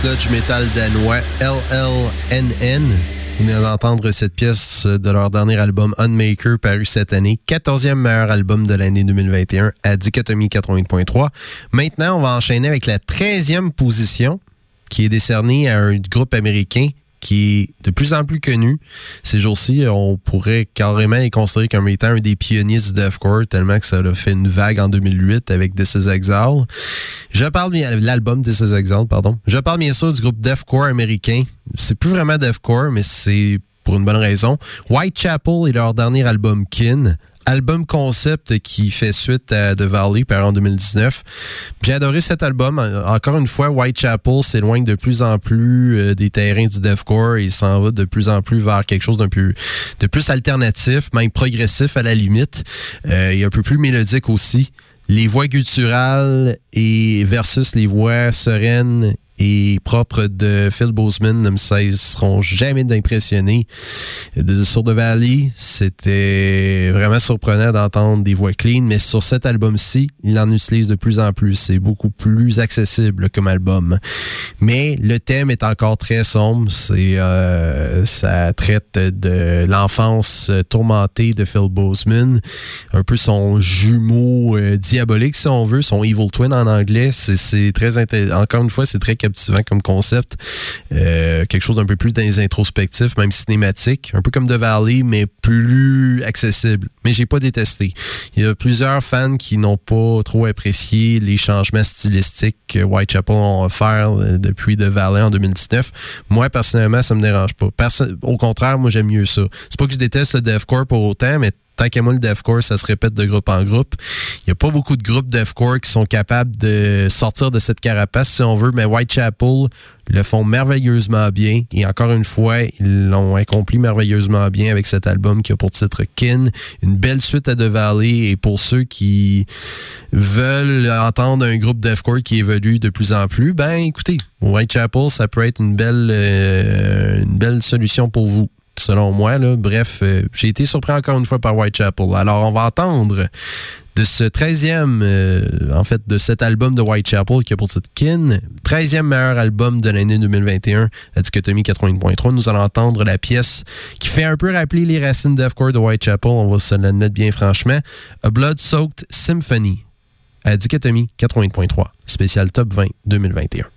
Sludge metal danois LLNN. Vous venez d'entendre cette pièce de leur dernier album Unmaker paru cette année, 14e meilleur album de l'année 2021 à Dichotomie 80.3. Maintenant, on va enchaîner avec la 13e position qui est décernée à un groupe américain qui est de plus en plus connu. Ces jours-ci, on pourrait carrément les considérer comme étant un des pionniers du deathcore, tellement que ça a fait une vague en 2008 avec This Is Exile. Je parle bien l'album This Is Exile, pardon. Je parle bien sûr du groupe deathcore américain. C'est plus vraiment deathcore, mais c'est pour une bonne raison. Whitechapel est leur dernier album Kin album concept qui fait suite à The Valley, par en 2019. J'ai adoré cet album. Encore une fois, Whitechapel s'éloigne de plus en plus euh, des terrains du deathcore et s'en va de plus en plus vers quelque chose d'un peu de plus alternatif, même progressif à la limite, euh, et un peu plus mélodique aussi les voix gutturales et versus les voix sereines et propres de Phil Boseman ne me cesseront jamais d'impressionner. Sur The Valley, c'était vraiment surprenant d'entendre des voix clean, mais sur cet album-ci, il en utilise de plus en plus. C'est beaucoup plus accessible comme album. Mais le thème est encore très sombre. C'est euh, ça traite de l'enfance tourmentée de Phil Boseman, un peu son jumeau euh, diabolique si on veut, son evil twin en anglais. C'est très encore une fois, c'est très captivant comme concept. Euh, quelque chose d'un peu plus dans les introspectifs, même cinématique. Un peu comme The Valley, mais plus accessible. Mais j'ai pas détesté. Il y a plusieurs fans qui n'ont pas trop apprécié les changements stylistiques que Whitechapel ont offert euh, depuis The Valley en 2019. Moi, personnellement, ça me dérange pas. au contraire, moi, j'aime mieux ça. C'est pas que je déteste le deathcore pour autant, mais tant qu'à moi, le deathcore, ça se répète de groupe en groupe. Il n'y a pas beaucoup de groupes deathcore qui sont capables de sortir de cette carapace, si on veut, mais Whitechapel le font merveilleusement bien. Et encore une fois, ils l'ont accompli merveilleusement bien avec cet album qui a pour titre Kin. Une belle suite à The Valley. Et pour ceux qui veulent entendre un groupe deathcore qui évolue de plus en plus, ben écoutez, Whitechapel, ça peut être une belle, euh, une belle solution pour vous selon moi. Là. Bref, euh, j'ai été surpris encore une fois par Whitechapel. Alors, on va entendre de ce 13e, euh, en fait, de cet album de Whitechapel qui a pour titre Kin, 13e meilleur album de l'année 2021 à Dichotomie 80.3. Nous allons entendre la pièce qui fait un peu rappeler les racines d'Efcore de Whitechapel, on va se l'admettre bien franchement, A Blood-Soaked Symphony à Dichotomie 80.3, spécial Top 20 2021.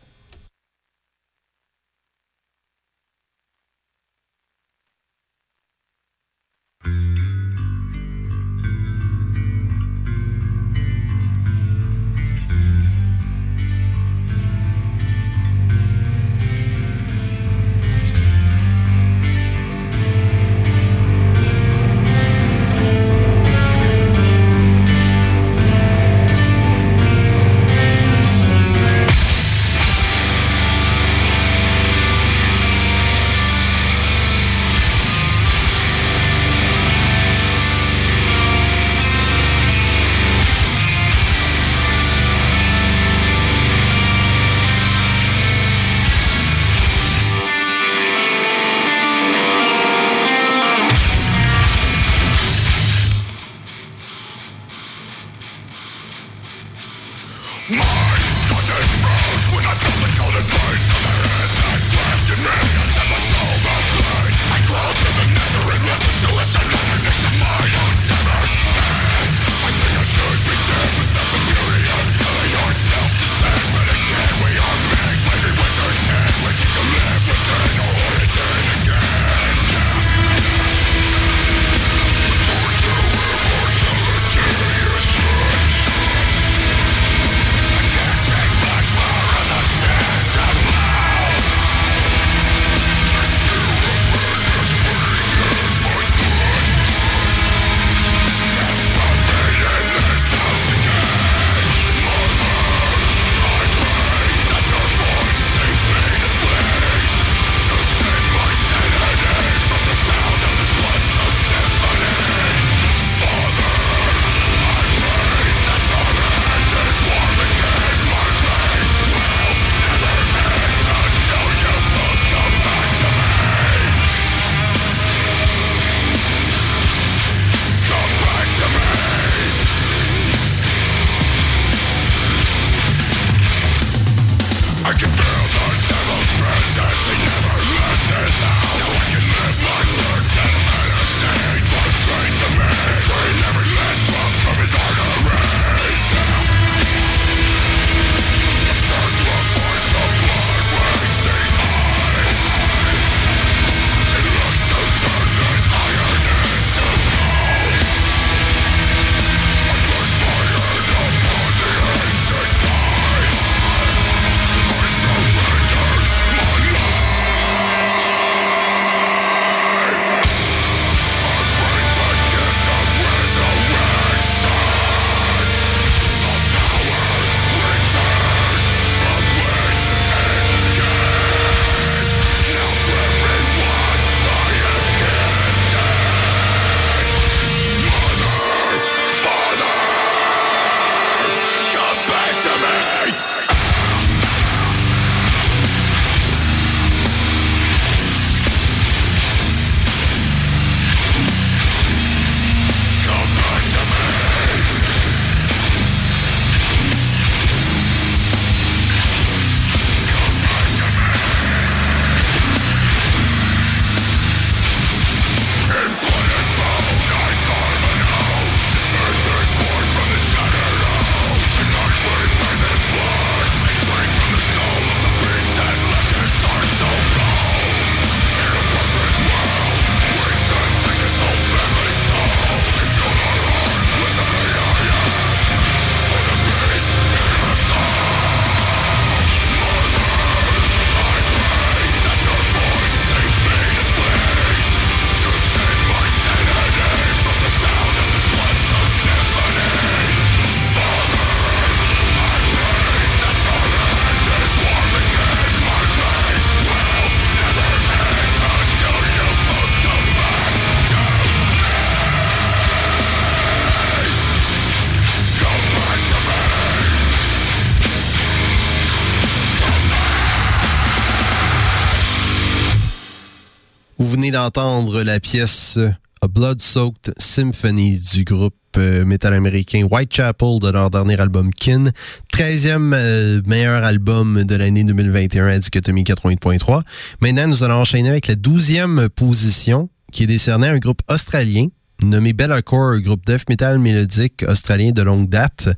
La pièce A Blood Soaked Symphony du groupe euh, métal américain Whitechapel de leur dernier album Kin. 13e euh, meilleur album de l'année 2021 à Dichotomie 88.3. Maintenant, nous allons enchaîner avec la 12e position qui est décernée à un groupe australien nommé Bellacore, groupe death metal mélodique australien de longue date,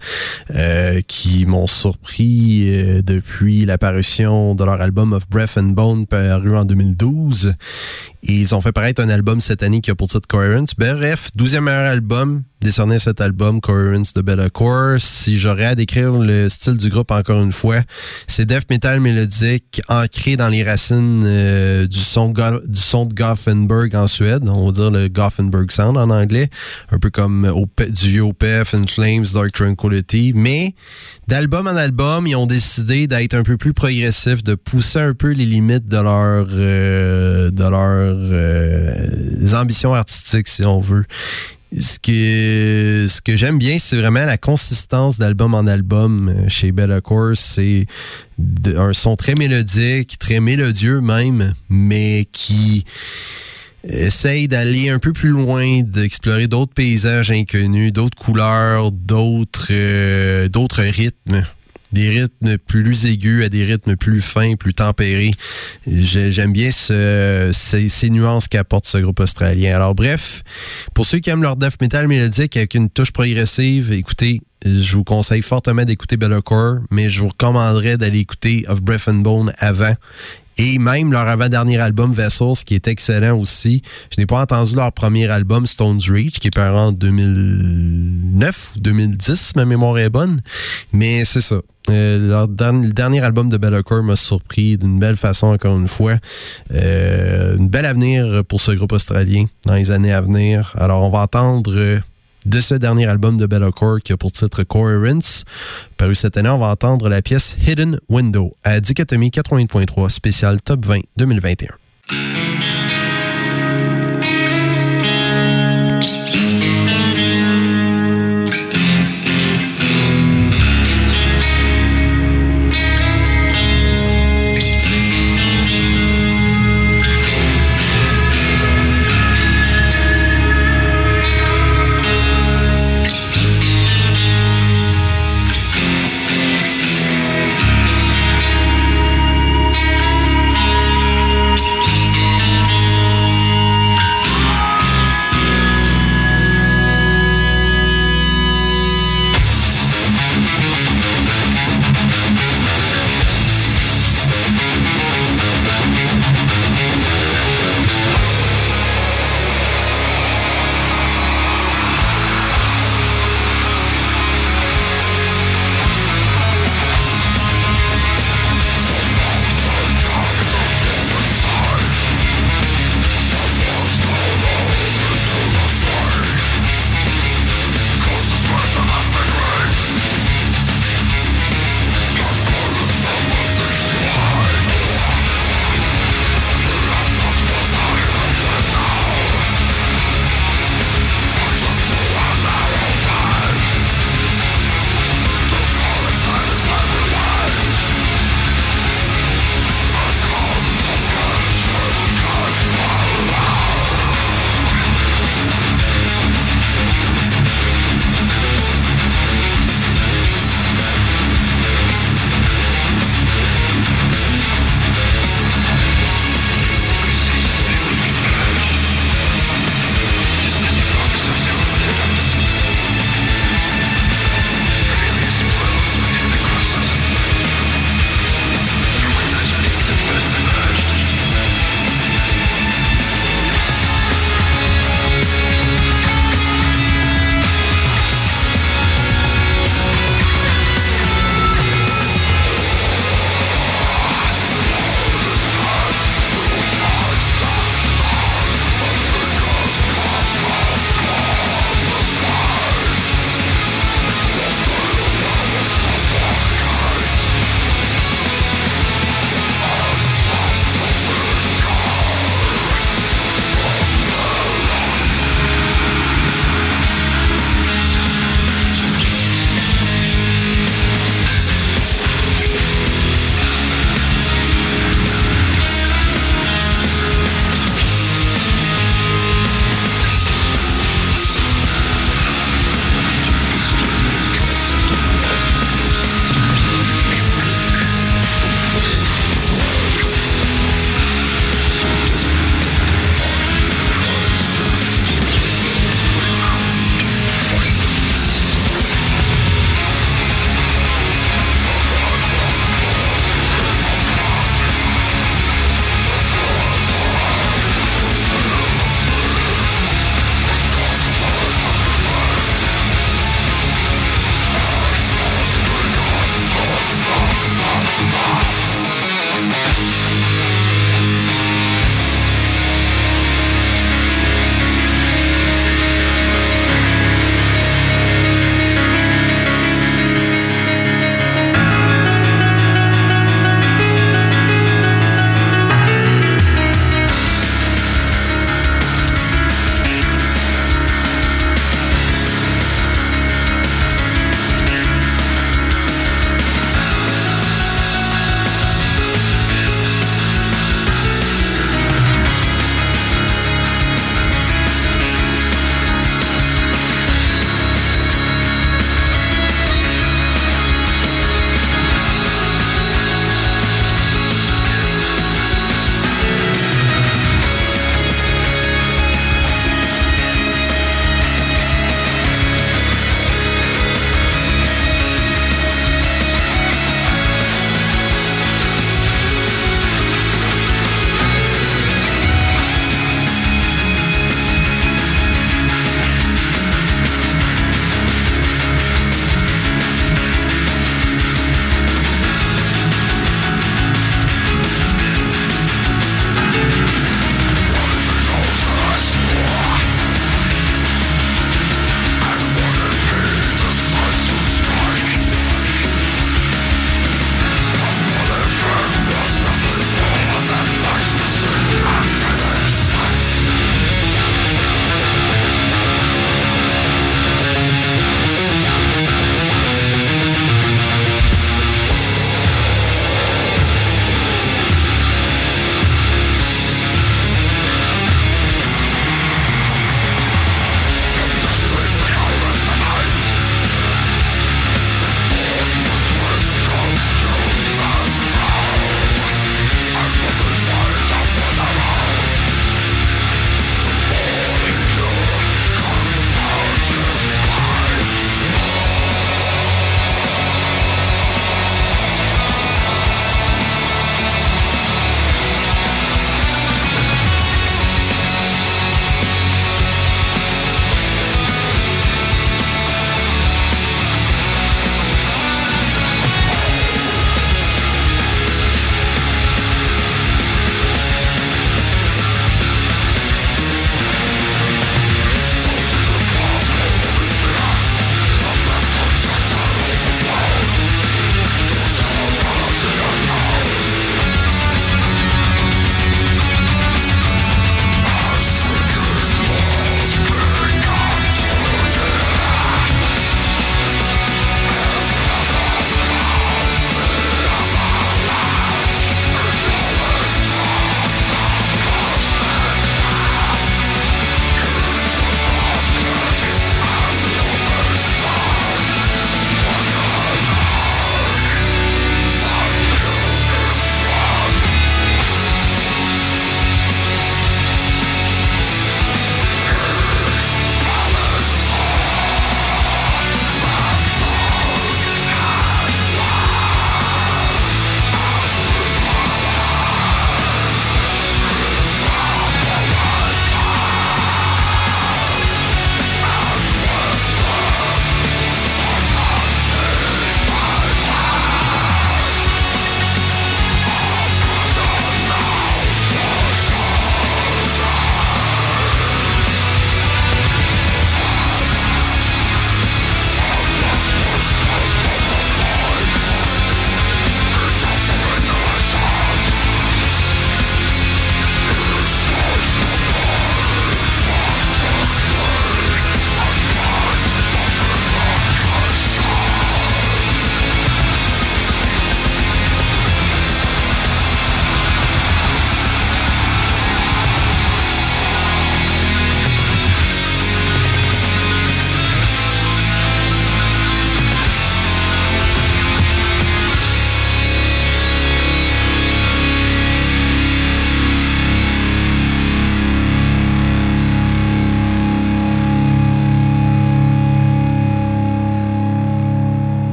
euh, qui m'ont surpris euh, depuis l'apparition de leur album Of Breath and Bone paru en 2012. Ils ont fait paraître un album cette année qui a pour titre Coherence. Bref, 12e meilleur album, décerné cet album, Coherence de Bellacore. Si j'aurais à décrire le style du groupe encore une fois, c'est death metal mélodique ancré dans les racines euh, du, son du son de Gothenburg en Suède. On va dire le Gothenburg Sound en anglais. Un peu comme du Opeth, In Flames, Dark Tranquility. Mais d'album en album, ils ont décidé d'être un peu plus progressifs, de pousser un peu les limites de leur, euh, de euh, ambitions artistiques, si on veut ce que, j'aime bien, c'est vraiment la consistance d'album en album euh, chez Bellacore. C'est un son très mélodique, très mélodieux même, mais qui essaye d'aller un peu plus loin, d'explorer d'autres paysages inconnus, d'autres couleurs, d'autres euh, d'autres rythmes des rythmes plus aigus à des rythmes plus fins, plus tempérés. J'aime bien ce, ces, nuances qu'apporte ce groupe australien. Alors bref, pour ceux qui aiment leur death metal mélodique avec une touche progressive, écoutez, je vous conseille fortement d'écouter Bellacore, mais je vous recommanderais d'aller écouter Of Breath and Bone avant et même leur avant-dernier album Vessels, qui est excellent aussi. Je n'ai pas entendu leur premier album Stones Reach, qui est paru en 2009 ou 2010, ma mémoire est bonne. Mais c'est ça. Euh, le dernier album de Bellacore m'a surpris d'une belle façon, encore une fois. Euh, une belle avenir pour ce groupe australien dans les années à venir. Alors, on va entendre de ce dernier album de Bellacore qui a pour titre Coherence. Paru cette année, on va entendre la pièce Hidden Window à Dichotomie 80.3 spécial Top 20 2021.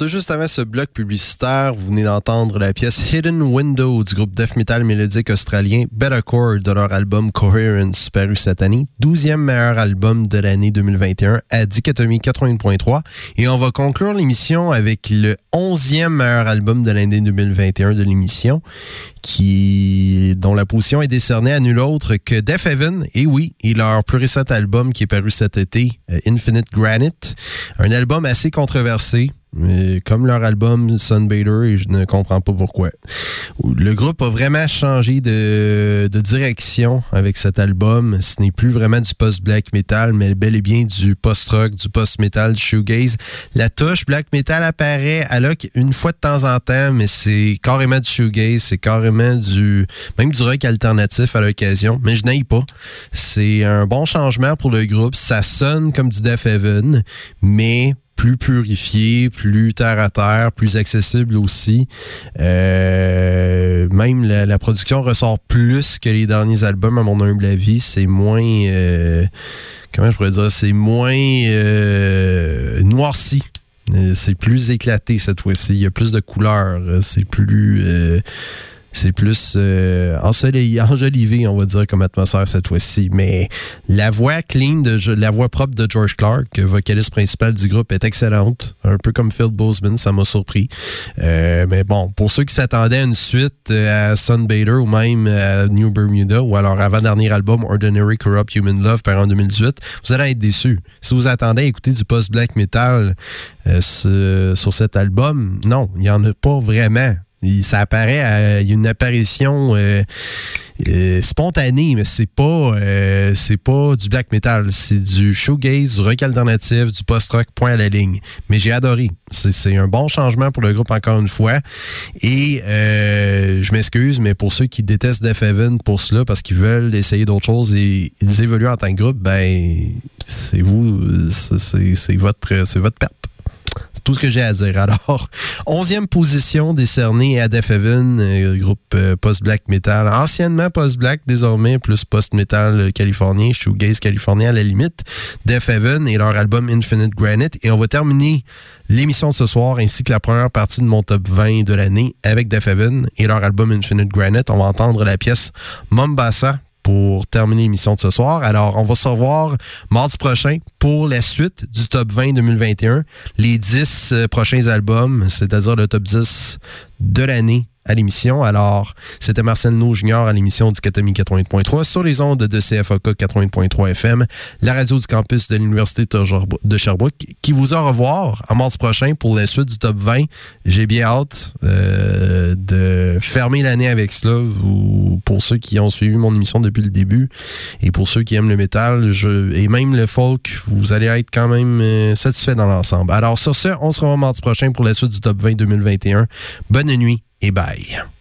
Tout juste avant ce bloc publicitaire, vous venez d'entendre la pièce Hidden Window du groupe death metal mélodique australien Better Chord de leur album Coherence paru cette année, 12e meilleur album de l'année 2021 à Dichotomie 81.3 et on va conclure l'émission avec le 11e meilleur album de l'année 2021 de l'émission qui dont la position est décernée à nul autre que Death Heaven et oui, et leur plus récent album qui est paru cet été, euh, Infinite Granite, un album assez controversé comme leur album Sunbather et je ne comprends pas pourquoi. Le groupe a vraiment changé de, direction avec cet album. Ce n'est plus vraiment du post-black metal, mais bel et bien du post-rock, du post-metal, du shoegaze. La touche black metal apparaît à l'oc une fois de temps en temps, mais c'est carrément du shoegaze, c'est carrément du même du rock alternatif à l'occasion, mais je n'aille pas. C'est un bon changement pour le groupe. Ça sonne comme du Death Heaven, mais plus purifié, plus terre à terre, plus accessible aussi. Euh, même la, production ressort plus que les derniers albums, à mon humble avis. C'est moins... Euh, comment je pourrais dire? C'est moins euh, noirci. C'est plus éclaté cette fois-ci. Il y a plus de couleurs. C'est plus c'est plus euh, *laughs* enjolivé, on va dire, comme atmosphère cette fois-ci. Mais la voix clean, de, la voix propre de George Clark, vocaliste principal du groupe, est excellente. Un peu comme Phil Boseman, ça m'a surpris. Euh, mais bon, pour ceux qui s'attendaient à une suite euh, à Sunbather ou même à New Bermuda ou leur avant-dernier album Ordinary Corrupt Human Love par en 2018, vous allez être déçus. Si vous attendez à écouter du post-black metal sur cet album, non, il n'y en a pas vraiment ça apparaît, il y a une apparition euh, euh, spontanée, mais c'est pas euh, c'est pas du black metal, c'est du shoegaze, du rock alternatif, du post-rock, point à la ligne. Mais j'ai adoré. C'est un bon changement pour le groupe encore une fois. Et je m'excuse, mais pour ceux qui détestent Def Heaven pour cela, parce qu'ils veulent essayer d'autres choses et ils évoluent en tant que groupe, ben c'est vous, c'est votre c'est votre perte. Ce que j'ai à dire. Alors, *laughs* onzième position décernée à Def Heaven, euh, groupe euh, post-black metal, anciennement post-black, désormais plus post-metal californien, shoegaze californien à la limite. Def Heaven et leur album Infinite Granite. Et on va terminer l'émission ce soir ainsi que la première partie de mon top 20 de l'année avec Def Heaven et leur album Infinite Granite. On va entendre la pièce Mombasa pour terminer l'émission de ce soir. Alors, on va se revoir mardi prochain pour la suite du top 20 2021. Les 10 euh, prochains albums, c'est-à-dire le top 10 de l'année à l'émission. Alors, c'était Marcel No Junior à l'émission Dichotomie 80.3 sur les ondes de CFOK 80.3 FM, la radio du campus de l'Université de Sherbrooke, qui vous a revoir en mars prochain pour la suite du top 20. J'ai bien hâte euh, de fermer l'année avec cela. Pour ceux qui ont suivi mon émission depuis le début et pour ceux qui aiment le métal je, et même le folk, vous allez être quand même euh, satisfait dans l'ensemble. Alors, sur ce, on se revoit mardi prochain pour la suite du top 20 2021. Bonne nuit et bye.